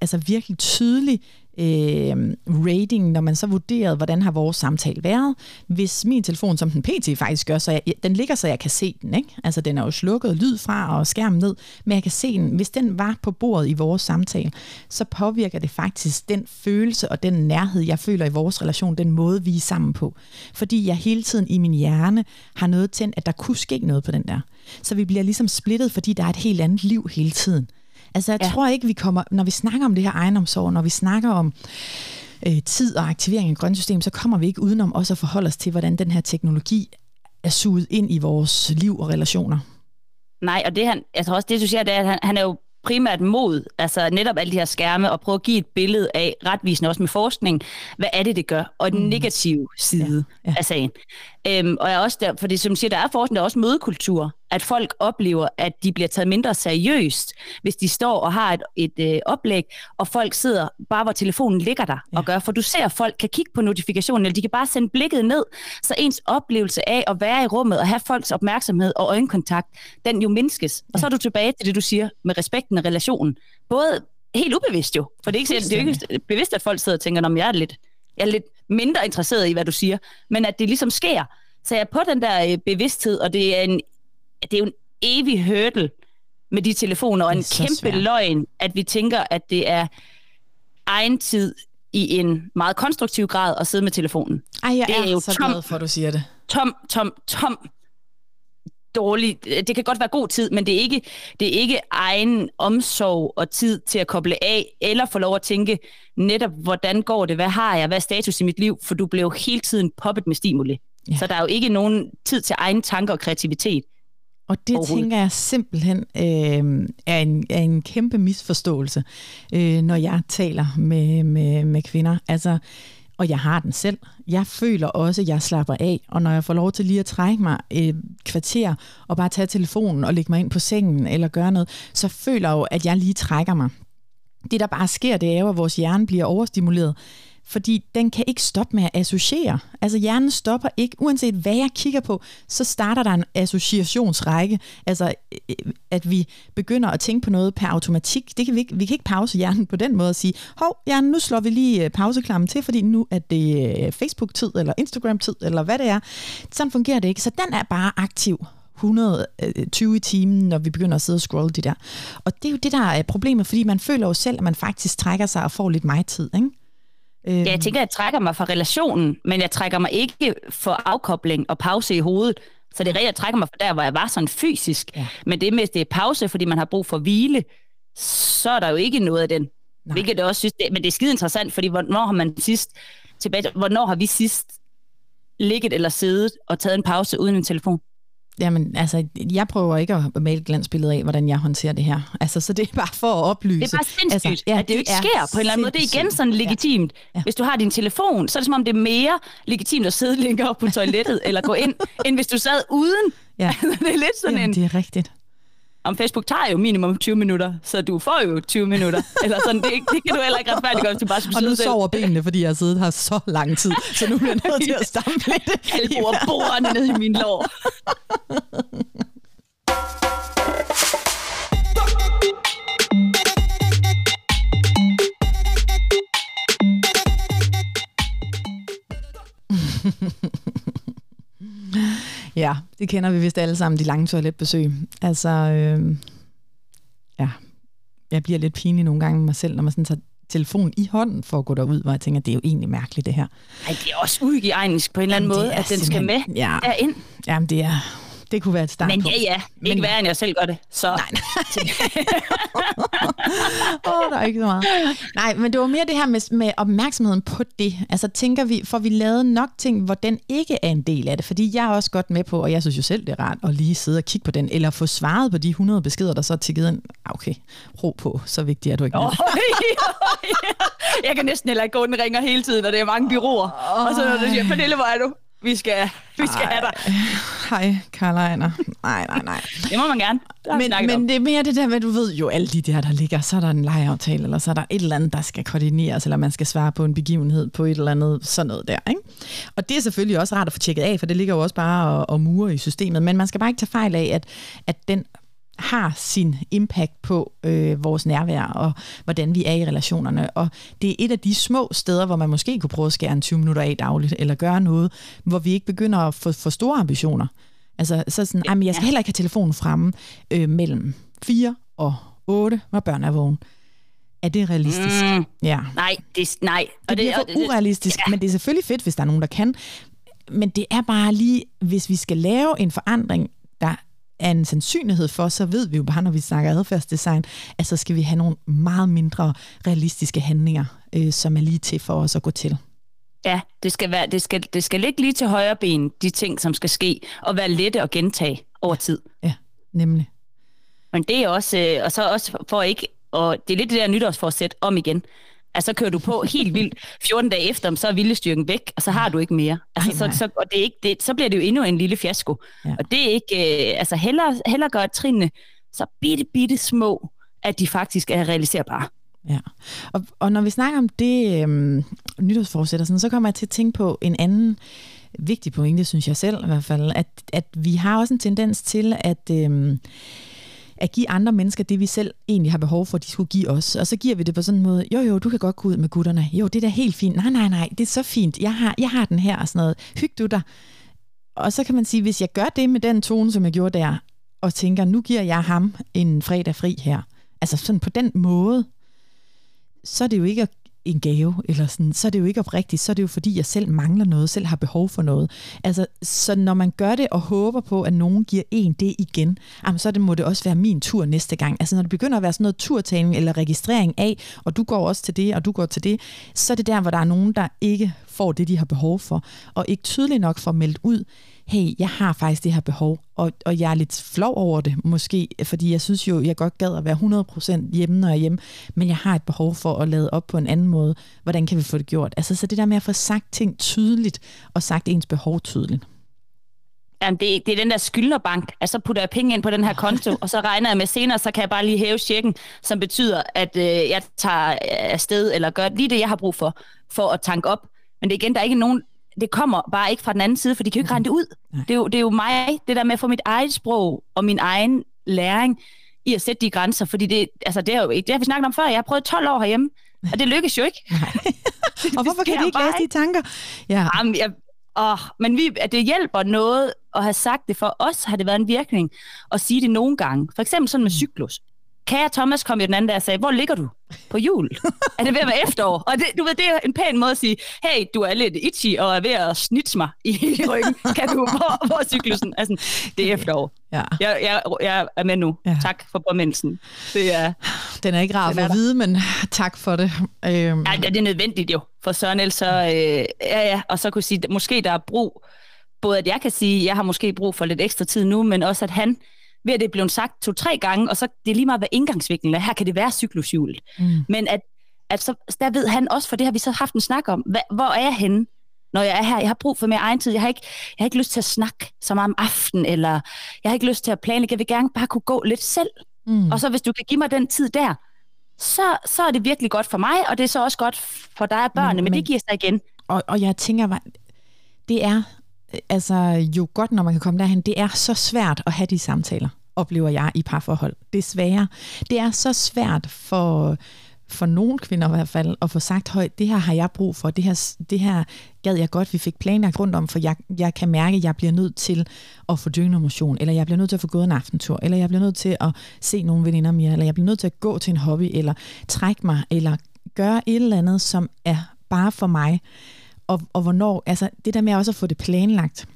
[SPEAKER 1] altså virkelig tydelig øh, rating, når man så vurderede, hvordan har vores samtale været. Hvis min telefon, som den pt. faktisk gør, så jeg, den ligger, så jeg kan se den. Ikke? Altså den er jo slukket lyd fra og skærmen ned, men jeg kan se den. Hvis den var på bordet i vores samtale, så påvirker det faktisk den følelse og den nærhed, jeg føler i vores relation, den måde, vi er sammen på. Fordi jeg hele tiden i min hjerne har noget tændt, at der kunne ske noget på den der. Så vi bliver ligesom splittet, fordi der er et helt andet liv hele tiden. Altså jeg ja. tror ikke, vi kommer, når vi snakker om det her ejendomsår, når vi snakker om øh, tid og aktivering af grønt system, så kommer vi ikke udenom også at forholde os til, hvordan den her teknologi er suget ind i vores liv og relationer.
[SPEAKER 2] Nej, og det han, jeg tror også, det du siger, det er, at han, han er jo primært mod, altså netop alle de her skærme, og prøve at give et billede af, retvisende også med forskning, hvad er det, det gør, og den mm. negative side ja, ja. af sagen. Øhm, og jeg er også der, for det som siger, der er forskning, der er også mødekultur, at folk oplever, at de bliver taget mindre seriøst, hvis de står og har et, et øh, oplæg, og folk sidder bare, hvor telefonen ligger der ja. og gør. For du ser, at folk kan kigge på notifikationen, eller de kan bare sende blikket ned, så ens oplevelse af at være i rummet og have folks opmærksomhed og øjenkontakt, den jo mindskes. Ja. Og så er du tilbage til det, du siger med respekten og relationen. Både helt ubevidst jo, for det er ikke, det er ikke bevidst, at folk sidder og tænker, om jeg er lidt, jeg er lidt mindre interesseret i, hvad du siger, men at det ligesom sker. Så jeg er på den der øh, bevidsthed, og det er en det er jo en evig hurdle med de telefoner, og en kæmpe svært. løgn, at vi tænker, at det er egen tid i en meget konstruktiv grad at sidde med telefonen.
[SPEAKER 1] Ej, jeg
[SPEAKER 2] det
[SPEAKER 1] er, er jo så tom, glad for, at du siger det.
[SPEAKER 2] Tom, tom, tom, dårlig. Det kan godt være god tid, men det er ikke, det er ikke egen omsorg og tid til at koble af, eller få lov at tænke netop, hvordan går det, hvad har jeg, hvad er status i mit liv, for du bliver hele tiden poppet med stimuli. Ja. Så der er jo ikke nogen tid til egen tanker og kreativitet.
[SPEAKER 1] Og det tænker jeg simpelthen øh, er, en, er en kæmpe misforståelse, øh, når jeg taler med, med, med kvinder. Altså, og jeg har den selv. Jeg føler også, at jeg slapper af, og når jeg får lov til lige at trække mig et kvarter og bare tage telefonen og lægge mig ind på sengen eller gøre noget, så føler jeg jo, at jeg lige trækker mig. Det, der bare sker, det er jo, at vores hjerne bliver overstimuleret fordi den kan ikke stoppe med at associere. Altså hjernen stopper ikke, uanset hvad jeg kigger på, så starter der en associationsrække. Altså øh, øh, at vi begynder at tænke på noget per automatik. Det kan vi, ikke, vi kan ikke pause hjernen på den måde og sige, hov, hjernen, nu slår vi lige øh, pauseklammen til, fordi nu er det Facebook-tid, eller Instagram-tid, eller hvad det er. Sådan fungerer det ikke. Så den er bare aktiv 120 i timen, når vi begynder at sidde og scrolle det der. Og det er jo det, der er problemet, fordi man føler jo selv, at man faktisk trækker sig og får lidt mig-tid, ikke?
[SPEAKER 2] Ja, jeg tænker, at jeg trækker mig fra relationen, men jeg trækker mig ikke for afkobling og pause i hovedet. Så det er rigtigt, jeg trækker mig fra der, hvor jeg var sådan fysisk. Ja. Men det med, det er pause, fordi man har brug for hvile, så er der jo ikke noget af den. Nej. Hvilket jeg også synes, det, men det er skide interessant, fordi hvornår har man sidst, tilbage, hvornår har vi sidst ligget eller siddet og taget en pause uden en telefon?
[SPEAKER 1] Jamen, altså, jeg prøver ikke at male et glansbillede af, hvordan jeg håndterer det her. Altså, så det er bare for at oplyse.
[SPEAKER 2] Det er bare sindssygt, altså, ja, at det, det ikke sker på en eller anden måde. Det er igen sådan legitimt. Ja. Ja. Hvis du har din telefon, så er det som om, det er mere legitimt at sidde længere op på toilettet, eller gå ind, end hvis du sad uden. Ja. Det er lidt sådan
[SPEAKER 1] Jamen,
[SPEAKER 2] en...
[SPEAKER 1] det er rigtigt
[SPEAKER 2] om Facebook tager jo minimum 20 minutter, så du får jo 20 minutter. Eller sådan, det, det kan du heller ikke retfærdiggøre, hvis du bare skulle
[SPEAKER 1] Og nu sover benene, fordi jeg har siddet her så lang tid, så nu er jeg nødt til at stampe lidt.
[SPEAKER 2] Albuer borerne ned i min lår.
[SPEAKER 1] Ja, det kender vi vist alle sammen, de lange toiletbesøg. Altså, øh, ja, jeg bliver lidt pinlig nogle gange med mig selv, når man sådan tager telefon i hånden for at gå derud, hvor jeg tænker, det er jo egentlig mærkeligt det her.
[SPEAKER 2] Ej, det er også uhygiejnisk på en eller anden måde, at den skal med ja, derind.
[SPEAKER 1] Jamen, det er, det kunne være et start
[SPEAKER 2] Men ja, ja. Men, ikke værre, end jeg selv gør det. Så.
[SPEAKER 1] Nej, nej. oh, der er ikke så meget. Nej, men det var mere det her med, med opmærksomheden på det. Altså tænker vi, får vi lavet nok ting, hvor den ikke er en del af det? Fordi jeg er også godt med på, og jeg synes jo selv, det er rart at lige sidde og kigge på den, eller få svaret på de 100 beskeder, der så er tikket ind. Ah, okay, ro på, så vigtigt er du ikke. Oh,
[SPEAKER 2] jeg kan næsten heller ikke gå, den ringer hele tiden, og det er mange byråer. Oh. Og så når du siger, Pernille, hvor er du? Vi skal, vi skal have dig.
[SPEAKER 1] Hej, Karl Ejner. Nej, nej, nej.
[SPEAKER 2] Det må man gerne.
[SPEAKER 1] Men,
[SPEAKER 2] om.
[SPEAKER 1] men det er mere det der med, du ved jo, alle de der, der ligger, så er der en lejeaftale, eller så er der et eller andet, der skal koordineres, eller man skal svare på en begivenhed på et eller andet, sådan noget der. Ikke? Og det er selvfølgelig også rart at få tjekket af, for det ligger jo også bare og, og mure i systemet, men man skal bare ikke tage fejl af, at, at den har sin impact på øh, vores nærvær og hvordan vi er i relationerne. Og det er et af de små steder, hvor man måske kunne prøve at skære en 20 minutter af dagligt, eller gøre noget, hvor vi ikke begynder at få for store ambitioner. Altså så sådan, ej, men jeg skal heller ikke have telefonen fremme øh, mellem 4 og 8, når børn er vågen. Er det realistisk?
[SPEAKER 2] Mm,
[SPEAKER 1] Ja.
[SPEAKER 2] nej, det, nej.
[SPEAKER 1] Det bliver for urealistisk, ja. men det er selvfølgelig fedt, hvis der er nogen, der kan. Men det er bare lige, hvis vi skal lave en forandring, der er en sandsynlighed for, så ved vi jo bare, når vi snakker adfærdsdesign, at så skal vi have nogle meget mindre realistiske handlinger, øh, som er lige til for os at gå til.
[SPEAKER 2] Ja, det skal, være, det, skal, det skal ligge lige til højre ben, de ting, som skal ske, og være lette at gentage over tid.
[SPEAKER 1] Ja, nemlig.
[SPEAKER 2] Men det er også, øh, og så også for ikke, og det er lidt det der nytårsforsæt om igen. Altså, så kører du på helt vildt 14 dage efter, så er viljestyrken væk, og så har du ikke mere. Altså,
[SPEAKER 1] Nej, nej.
[SPEAKER 2] så, så, og det er ikke, det, så bliver det jo endnu en lille fiasko.
[SPEAKER 1] Ja.
[SPEAKER 2] Og det er ikke, øh, altså hellere, hellere gøre trinene så bitte, bitte små, at de faktisk er realiserbare.
[SPEAKER 1] Ja, og, og når vi snakker om det øhm, nytårsforsæt og sådan, så kommer jeg til at tænke på en anden vigtig pointe, synes jeg selv i hvert fald, at, at vi har også en tendens til at, øhm, at give andre mennesker det, vi selv egentlig har behov for, de skulle give os. Og så giver vi det på sådan en måde, jo jo, du kan godt gå ud med gutterne. Jo, det er da helt fint. Nej, nej, nej, det er så fint. Jeg har, jeg har den her og sådan noget. Hyg du dig. Og så kan man sige, hvis jeg gør det med den tone, som jeg gjorde der, og tænker, nu giver jeg ham en fredag fri her. Altså sådan på den måde, så er det jo ikke en gave, eller sådan, så er det jo ikke oprigtigt, så er det jo fordi, jeg selv mangler noget, selv har behov for noget. Altså, så når man gør det og håber på, at nogen giver en det igen, jamen, så det, må det også være min tur næste gang. Altså når det begynder at være sådan noget turtagning eller registrering af, og du går også til det, og du går til det, så er det der, hvor der er nogen, der ikke får det, de har behov for, og ikke tydeligt nok får meldt ud, hey, jeg har faktisk det her behov, og, og jeg er lidt flov over det, måske, fordi jeg synes jo, jeg godt gad at være 100% hjemme, når jeg er hjemme, men jeg har et behov for at lade op på en anden måde. Hvordan kan vi få det gjort? Altså, så det der med at få sagt ting tydeligt, og sagt ens behov tydeligt.
[SPEAKER 2] Jamen, det, det er den der skyldnerbank. Altså, putter jeg penge ind på den her konto, og så regner jeg med senere, så kan jeg bare lige hæve checken, som betyder, at øh, jeg tager øh, afsted, eller gør lige det, jeg har brug for, for at tanke op. Men det er igen, der er ikke nogen, det kommer bare ikke fra den anden side, for de kan jo ikke regne det ud. Det er, jo, det er jo mig, det der med at få mit eget sprog og min egen læring i at sætte de grænser, fordi det, altså, det, er jo, det har vi snakket om før. Jeg har prøvet 12 år herhjemme, og det lykkes jo ikke.
[SPEAKER 1] og hvorfor kan de ikke læse de tanker? Ja.
[SPEAKER 2] Jamen, jeg, åh, men vi, at det hjælper noget at have sagt det. For os har det været en virkning at sige det nogle gange. For eksempel sådan med cyklus. Kære Thomas kom jo den anden dag og sagde, hvor ligger du? På jul. er det ved at være efterår? Og det, du ved, det er en pæn måde at sige, hey, du er lidt itchy og er ved at snitse mig i ryggen. Kan du, hvor, hvor cyklusen? Altså, det er efterår.
[SPEAKER 1] Ja.
[SPEAKER 2] Jeg, jeg, jeg er med nu.
[SPEAKER 1] Ja.
[SPEAKER 2] Tak for påmindelsen. Det er,
[SPEAKER 1] Den er ikke rar at vide, men tak for det. Øhm,
[SPEAKER 2] Ja, det er nødvendigt jo, for Søren ellers så, øh, ja, ja, og så kunne sige, måske der er brug, både at jeg kan sige, jeg har måske brug for lidt ekstra tid nu, men også at han, ved at det er blevet sagt to-tre gange, og så det er lige meget, hvad indgangsvinklen er, her kan det være cyklushjulet.
[SPEAKER 1] Mm.
[SPEAKER 2] Men at, at så, der ved han også, for det har vi så haft en snak om, hvad, hvor er jeg henne, når jeg er her? Jeg har brug for mere egen tid. Jeg har ikke, jeg har ikke lyst til at snakke så meget om aftenen, eller jeg har ikke lyst til at planlægge. Jeg vil gerne bare kunne gå lidt selv.
[SPEAKER 1] Mm.
[SPEAKER 2] Og så hvis du kan give mig den tid der, så, så er det virkelig godt for mig, og det er så også godt for dig og børnene, men,
[SPEAKER 1] Men-
[SPEAKER 2] men, det giver sig igen.
[SPEAKER 1] Og, og jeg tænker, det er altså jo godt, når man kan komme derhen. Det er så svært at have de samtaler, oplever jeg i parforhold. Desværre. Det er så svært for, for nogle kvinder i hvert fald, at få sagt højt, det her har jeg brug for, det her, det her gad jeg godt, vi fik planlagt rundt om, for jeg, jeg kan mærke, at jeg bliver nødt til at få dyrket motion, eller jeg bliver nødt til at få gået en aftentur, eller jeg bliver nødt til at se nogle veninder mere, eller jeg bliver nødt til at gå til en hobby, eller trække mig, eller gøre et eller andet, som er bare for mig. Og, og hvornår, altså det der med også at få det planlagt,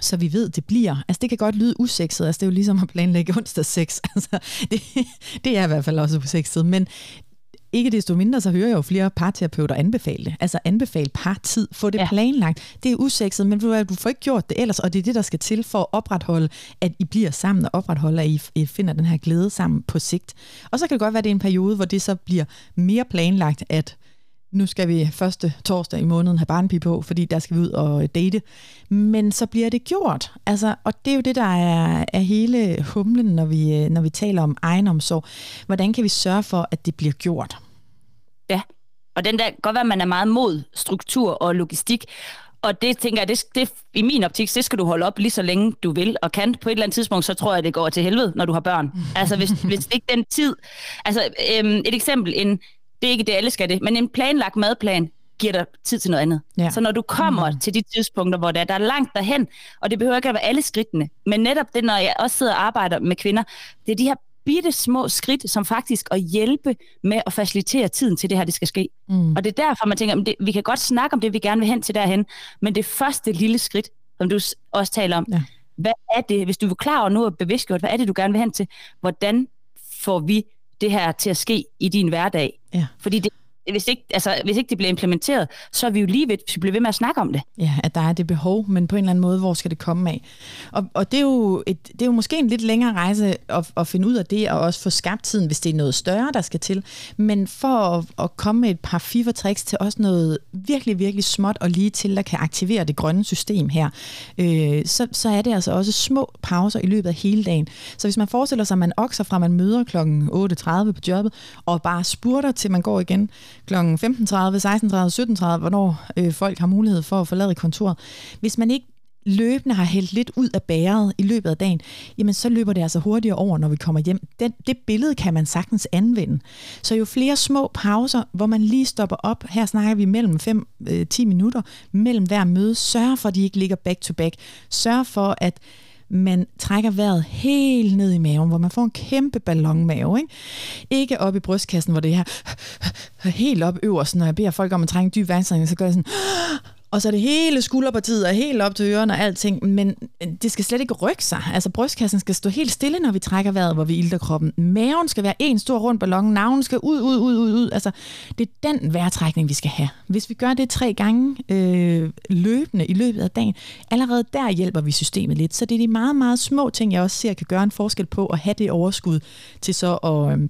[SPEAKER 1] så vi ved, det bliver. Altså det kan godt lyde usekset, altså det er jo ligesom at planlægge onsdag sex. Altså, det, det er i hvert fald også usekset, men ikke desto mindre, så hører jeg jo flere parterapeuter anbefale det. Altså anbefale partid, få det ja. Planlagt. Det er usekset, men du får ikke gjort det ellers, og det er det, der skal til for at opretholde, at I bliver sammen, og opretholde, at I, I finder den her glæde sammen på sigt. Og så kan det godt være, at det er en periode, hvor det så bliver mere planlagt, at nu skal vi første torsdag i måneden have barnpige på, fordi der skal vi ud og øh, date. Men så bliver det gjort. Altså, og det er jo det, der er, er hele humlen, når vi, øh, når vi taler om egenomsorg. Hvordan kan vi sørge for, at det bliver gjort?
[SPEAKER 2] Ja, og den der, godt være, at man er meget mod struktur og logistik, og det tænker jeg, det, det, i min optik, det skal du holde op lige så længe du vil og kan. På et eller andet tidspunkt, så tror jeg, det går til helvede, når du har børn. Altså hvis, hvis ikke den tid... Altså øhm, et eksempel, en, det er ikke det, alle skal det, men en planlagt madplan giver dig tid til noget andet. Ja. Så når du kommer mm. til de tidspunkter, hvor der, der er langt derhen, og det behøver ikke at være alle skridtene, men netop det, når jeg også sidder og arbejder med kvinder, det er de her bitte små skridt, som faktisk at hjælpe med at facilitere tiden til det her, det skal ske. Mm. Og det er derfor, man tænker, at det, vi kan godt snakke om det, vi gerne vil hen til derhen, men det første lille skridt, som du også taler om, ja. hvad er det, hvis du er klar over nu og bevidstgjort, hvad er det, du gerne vil hen til? Hvordan får vi det her til at ske i din hverdag? Ja. Fordi det hvis ikke, altså, hvis ikke det bliver implementeret, så er vi jo lige ved, hvis vi bliver ved med at snakke om det.
[SPEAKER 1] Ja, at der er det behov, men på en eller anden måde, hvor skal det komme af? Og, og det, er jo et, det er jo måske en lidt længere rejse at, at finde ud af det, og også få skabt tiden, hvis det er noget større, der skal til. Men for at, at komme med et par tricks til også noget virkelig, virkelig småt og lige til, der kan aktivere det grønne system her, øh, så, så er det altså også små pauser i løbet af hele dagen. Så hvis man forestiller sig, at man okser fra, man møder kl. 8.30 på jobbet, og bare spurter til man går igen kl. 15.30, 16.30, 17.30, hvornår øh, folk har mulighed for at forlade kontoret. Hvis man ikke løbende har hældt lidt ud af bæret i løbet af dagen, jamen så løber det altså hurtigere over, når vi kommer hjem. Den, det billede kan man sagtens anvende. Så jo flere små pauser, hvor man lige stopper op, her snakker vi mellem 5-10 øh, minutter, mellem hver møde, sørg for, at de ikke ligger back to back. Sørg for, at man trækker vejret helt ned i maven, hvor man får en kæmpe ballonmave. Ikke, ikke op i brystkassen, hvor det er helt op øverst, når jeg beder folk om at trænge dyb vejrtrækning, så gør jeg sådan, og så er det hele skulderpartiet og helt op til ørerne og alting, men det skal slet ikke rykke sig. Altså brystkassen skal stå helt stille, når vi trækker vejret, hvor vi ilter kroppen. Maven skal være en stor rund ballon, navnen skal ud, ud, ud, ud, ud. Altså, det er den vejrtrækning, vi skal have. Hvis vi gør det tre gange øh, løbende i løbet af dagen, allerede der hjælper vi systemet lidt. Så det er de meget, meget små ting, jeg også ser kan gøre en forskel på at have det overskud til så at... Øh,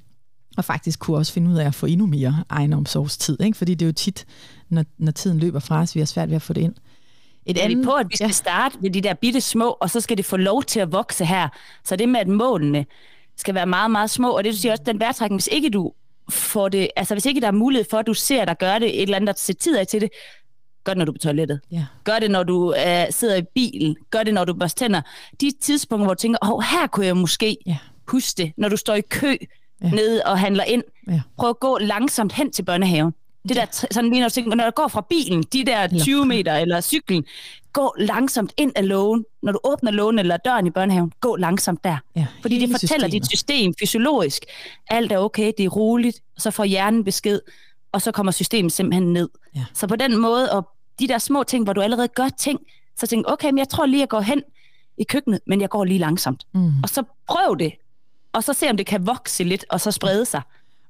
[SPEAKER 1] og faktisk kunne også finde ud af at få endnu mere egenomsorgstid, ikke? fordi det er jo tit når, når tiden løber fra os. Vi har svært ved at få det ind.
[SPEAKER 2] Et andet, på, at vi skal ja. starte med de der bitte små, og så skal det få lov til at vokse her. Så det med, at målene skal være meget, meget små, og det du siger også, den værtrækning, hvis ikke du får det, altså hvis ikke der er mulighed for, at du ser dig gøre det, et eller andet, der sætter tid af til det, gør det, når du er på toilettet. Ja. Gør det, når du uh, sidder i bilen. Gør det, når du børster tænder. De tidspunkter, hvor du tænker, åh, oh, her kunne jeg måske ja. huske det, når du står i kø ja. nede og handler ind. Ja. Prøv at gå langsomt hen til børnehaven. Det der, sådan lige når du tænker, når du går fra bilen, de der 20 meter eller cyklen, gå langsomt ind af lågen. Når du åbner lågen eller døren i børnehaven, gå langsomt der. Ja, Fordi det fortæller systemet. dit system fysiologisk, alt er okay, det er roligt, og så får hjernen besked, og så kommer systemet simpelthen ned. Ja. Så på den måde, og de der små ting, hvor du allerede gør ting, så tænk, okay, men jeg tror lige, jeg går hen i køkkenet, men jeg går lige langsomt. Mm. Og så prøv det, og så se, om det kan vokse lidt, og så sprede sig.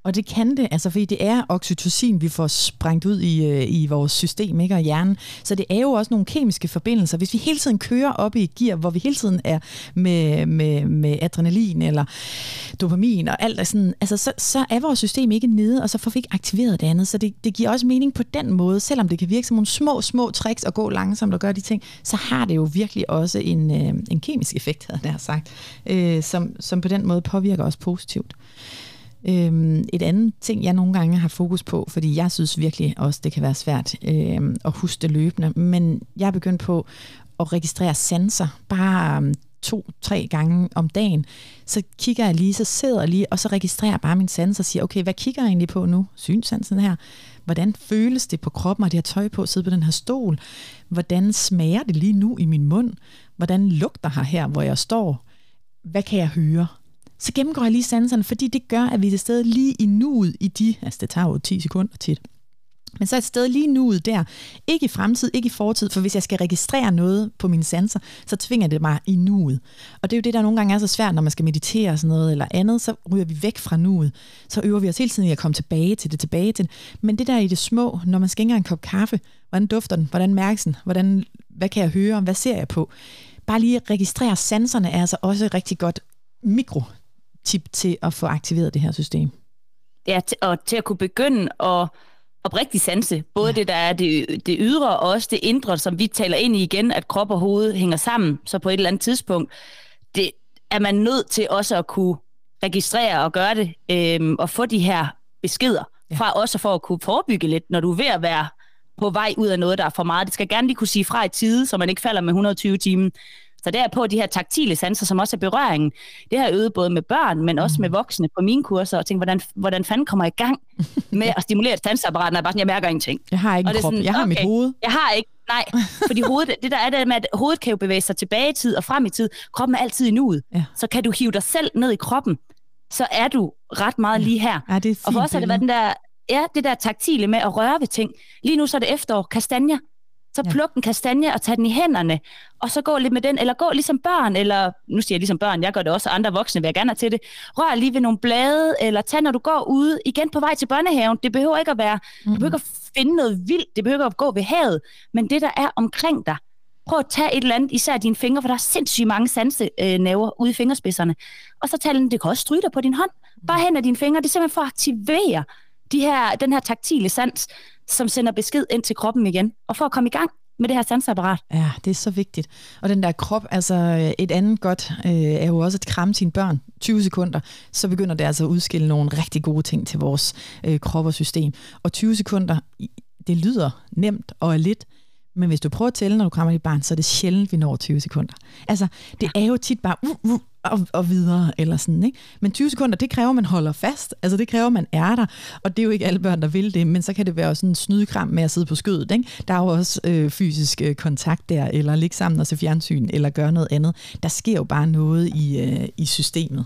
[SPEAKER 1] Og det kan det, altså fordi det er oxytocin, vi får sprængt ud i, øh, i vores system ikke, og hjernen. Så det er jo også nogle kemiske forbindelser. Hvis vi hele tiden kører op i et gear, hvor vi hele tiden er med, med, med adrenalin eller dopamin og alt, sådan, altså, så, så er vores system ikke nede, og så får vi ikke aktiveret det andet. Så det, det giver også mening på den måde, selvom det kan virke som nogle små, små tricks at gå langsomt og gøre de ting, så har det jo virkelig også en, øh, en kemisk effekt, havde jeg sagt, øh, som, som på den måde påvirker os positivt. Øhm, et andet ting, jeg nogle gange har fokus på, fordi jeg synes virkelig også, det kan være svært øhm, at huske det løbende, men jeg er begyndt på at registrere sanser, bare øhm, um, to-tre gange om dagen. Så kigger jeg lige, så sidder jeg lige, og så registrerer jeg bare min sanser og siger, okay, hvad kigger jeg egentlig på nu? Synsansen her. Hvordan føles det på kroppen, at jeg har tøj på at sidde på den her stol? Hvordan smager det lige nu i min mund? Hvordan lugter her her, hvor jeg står? Hvad kan jeg høre? Så gennemgår jeg lige sanserne, fordi det gør, at vi er til stede lige i nuet i de, altså det tager jo 10 sekunder tit, men så et sted lige nuet der. Ikke i fremtid, ikke i fortid, for hvis jeg skal registrere noget på mine sanser, så tvinger det mig i nuet. Og det er jo det, der nogle gange er så svært, når man skal meditere og sådan noget eller andet, så ryger vi væk fra nuet. Så øver vi os hele tiden i at komme tilbage til det, tilbage til det. Men det der i det små, når man skænker en kop kaffe, hvordan dufter den, hvordan mærkes den, hvordan, hvad kan jeg høre, hvad ser jeg på? Bare lige at registrere sanserne er altså også rigtig godt mikro tip til at få aktiveret det her system?
[SPEAKER 2] Ja, og til at kunne begynde at, oprigtig sanse. Både ja. det, der er det, det ydre, og også det indre, som vi taler ind i igen, at krop og hoved hænger sammen. Så på et eller andet tidspunkt, det er man nødt til også at kunne registrere og gøre det, øhm, og få de her beskeder, ja. fra også for at kunne forebygge lidt, når du er ved at være på vej ud af noget, der er for meget. Det skal gerne lige kunne sige fra i tide, så man ikke falder med 120 timer. Så derpå de her taktile sanser, som også er berøringen, det har jeg øvet både med børn, men også med mm. voksne på mine kurser, og tænkt, hvordan, hvordan fanden kommer jeg i gang med at stimulere sanseapparatet, når jeg bare sådan, jeg mærker ingenting.
[SPEAKER 1] Jeg har ikke en krop, sådan, jeg har okay, mit hoved.
[SPEAKER 2] Jeg har ikke, nej, fordi hovedet, det der er det med, at hovedet kan jo bevæge sig tilbage i tid og frem i tid. Kroppen er altid i nuet. Ja. Så kan du hive dig selv ned i kroppen, så er du ret meget lige her.
[SPEAKER 1] Ja, det er
[SPEAKER 2] og for os har det været den der, ja, det der taktile med at røre ved ting. Lige nu så er det efterår, kastanjer. Så pluk en kastanje og tag den i hænderne, og så gå lidt med den, eller gå ligesom børn, eller nu siger jeg ligesom børn, jeg gør det også, andre voksne vil jeg gerne have til det. Rør lige ved nogle blade, eller tag, når du går ude, igen på vej til børnehaven. Det behøver ikke at være, mm. du behøver ikke at finde noget vildt, det behøver ikke at gå ved havet, men det, der er omkring dig, prøv at tage et eller andet, især dine fingre, for der er sindssygt mange sansenæver ude i fingerspidserne. Og så tag den, det kan også stryge dig på din hånd. Bare hen af dine fingre, det er simpelthen for at aktivere de her, den her taktile sans, som sender besked ind til kroppen igen, og for at komme i gang med det her sansapparat.
[SPEAKER 1] Ja, det er så vigtigt. Og den der krop, altså øh, et andet godt, øh, er jo også at kramme sine børn 20 sekunder, så begynder det altså at udskille nogle rigtig gode ting til vores øh, krop og system. Og 20 sekunder, det lyder nemt og er lidt, men hvis du prøver at tælle, når du krammer dit barn, så er det sjældent, vi når 20 sekunder. Altså, det er jo tit bare uh, uh, og, og videre, eller sådan, ikke? Men 20 sekunder, det kræver, at man holder fast. Altså, det kræver, at man er der. Og det er jo ikke alle børn, der vil det, men så kan det være sådan en snydekram med at sidde på skødet, ikke? Der er jo også øh, fysisk øh, kontakt der, eller ligge sammen og se fjernsyn, eller gøre noget andet. Der sker jo bare noget i, øh, i systemet.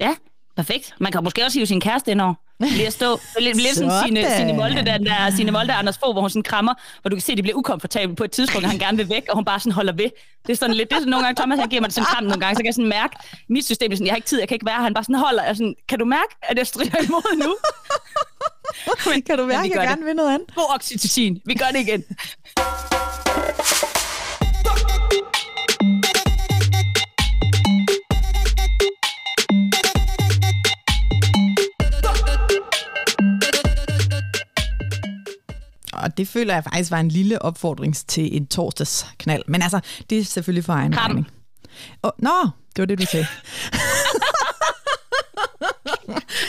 [SPEAKER 2] Ja, perfekt. Man kan måske også hive sin kæreste ind over. Lige at stå, lidt, lidt sådan sine, sine Molde, der, der sine Molde Anders Fogh, hvor hun sådan krammer, hvor du kan se, at de bliver ukomfortabelt på et tidspunkt, og han gerne vil væk, og hun bare sådan holder ved. Det er sådan lidt, det er sådan nogle gange, Thomas han giver mig det sådan kram nogle gange, så kan jeg sådan mærke, mit system er sådan, jeg har ikke tid, jeg kan ikke være han bare sådan holder, jeg sådan, kan du mærke, at jeg strider imod nu?
[SPEAKER 1] Men, kan du mærke, at jeg gerne vil noget andet?
[SPEAKER 2] God oxytocin, vi gør det igen.
[SPEAKER 1] Og det føler jeg faktisk var en lille opfordring til en torsdagsknald. Men altså, det er selvfølgelig for egen regning. Oh, nå, det var det, du sagde.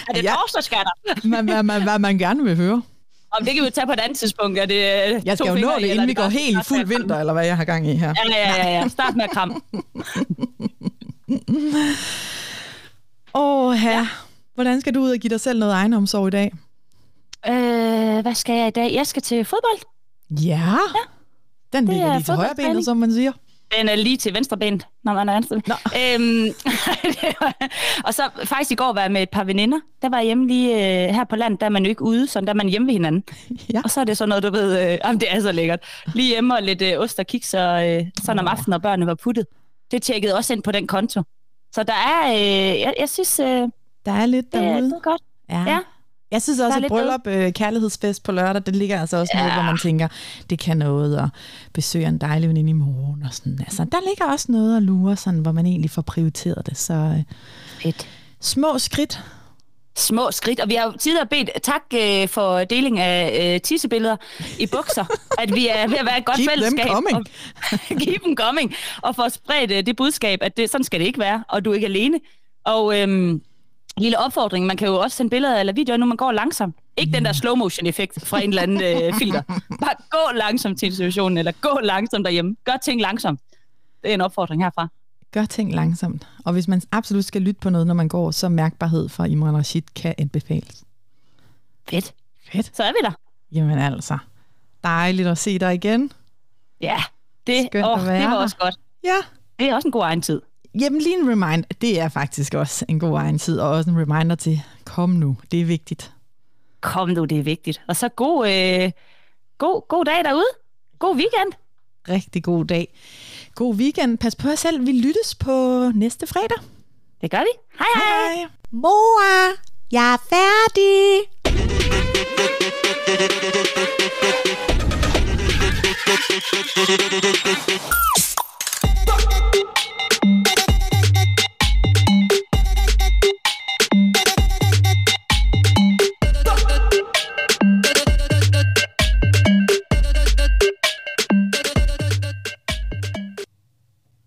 [SPEAKER 2] er det ja. torsdagskatter?
[SPEAKER 1] man, man, man, hvad man gerne vil høre.
[SPEAKER 2] Om det kan vi tage på et andet tidspunkt. Er det
[SPEAKER 1] jeg skal jo nå det, inden vi går helt i fuld vinter, eller hvad jeg har gang i her.
[SPEAKER 2] Ja, ja, ja. ja. Start med at kramme.
[SPEAKER 1] Åh, her. Ja. Hvordan skal du ud og give dig selv noget egenomsorg i dag?
[SPEAKER 2] Øh, hvad skal jeg i dag? Jeg skal til fodbold.
[SPEAKER 1] Ja, ja. den ligger lige til højre benet, som man siger.
[SPEAKER 2] Den er lige til venstre ben, når man er venstre. Øhm, og så faktisk i går var jeg med et par veninder. Der var jeg hjemme lige øh, her på landet, der er man jo ikke ude, så der er man hjemme ved hinanden. Ja. Og så er det sådan noget, du ved, øh, jamen, det er så lækkert. Lige hjemme og lidt øh, ost og kiks, og øh, sådan om aftenen, når børnene var puttet. Det tjekkede også ind på den konto. Så der er, øh, jeg, jeg synes... Øh,
[SPEAKER 1] der er lidt derude.
[SPEAKER 2] Det er godt. Ja. ja.
[SPEAKER 1] Jeg synes også, at bryllup, øh, kærlighedsfest på lørdag, det ligger altså også ja. noget, hvor man tænker, det kan noget, og besøge en dejlig veninde i morgen, og sådan. Altså, der ligger også noget at lure, sådan, hvor man egentlig får prioriteret det. Så øh,
[SPEAKER 2] Fedt.
[SPEAKER 1] små skridt.
[SPEAKER 2] Små skridt, og vi har jo tidligere bedt tak øh, for deling af øh, tissebilleder i bukser, at vi er ved at være et godt
[SPEAKER 1] Keep
[SPEAKER 2] fællesskab.
[SPEAKER 1] Them coming.
[SPEAKER 2] Og, keep them coming. Og få spredt øh, det budskab, at det, sådan skal det ikke være, og du er ikke alene. Og øhm, lille opfordring. Man kan jo også sende billeder eller videoer, når man går langsomt. Ikke den der slow motion effekt fra en eller anden øh, filter. Bare gå langsomt til institutionen, eller gå langsomt derhjemme. Gør ting langsomt. Det er en opfordring herfra.
[SPEAKER 1] Gør ting langsomt. Og hvis man absolut skal lytte på noget, når man går, så mærkbarhed fra Imran Rashid kan anbefales.
[SPEAKER 2] Fedt.
[SPEAKER 1] Fedt.
[SPEAKER 2] Så er vi der.
[SPEAKER 1] Jamen altså. Dejligt at se dig igen.
[SPEAKER 2] Ja, det, Skønt åh, det var også godt.
[SPEAKER 1] Ja.
[SPEAKER 2] Det er også en god egen tid.
[SPEAKER 1] Jamen lige en reminder, det er faktisk også en god egen tid, og også en reminder til, kom nu, det er vigtigt.
[SPEAKER 2] Kom nu, det er vigtigt. Og så god, øh, god, god dag derude. God weekend.
[SPEAKER 1] Rigtig god dag. God weekend. Pas på jer selv. Vi lyttes på næste fredag.
[SPEAKER 2] Det gør vi. Hej hej. hej.
[SPEAKER 1] Mor, jeg er færdig. Fuck!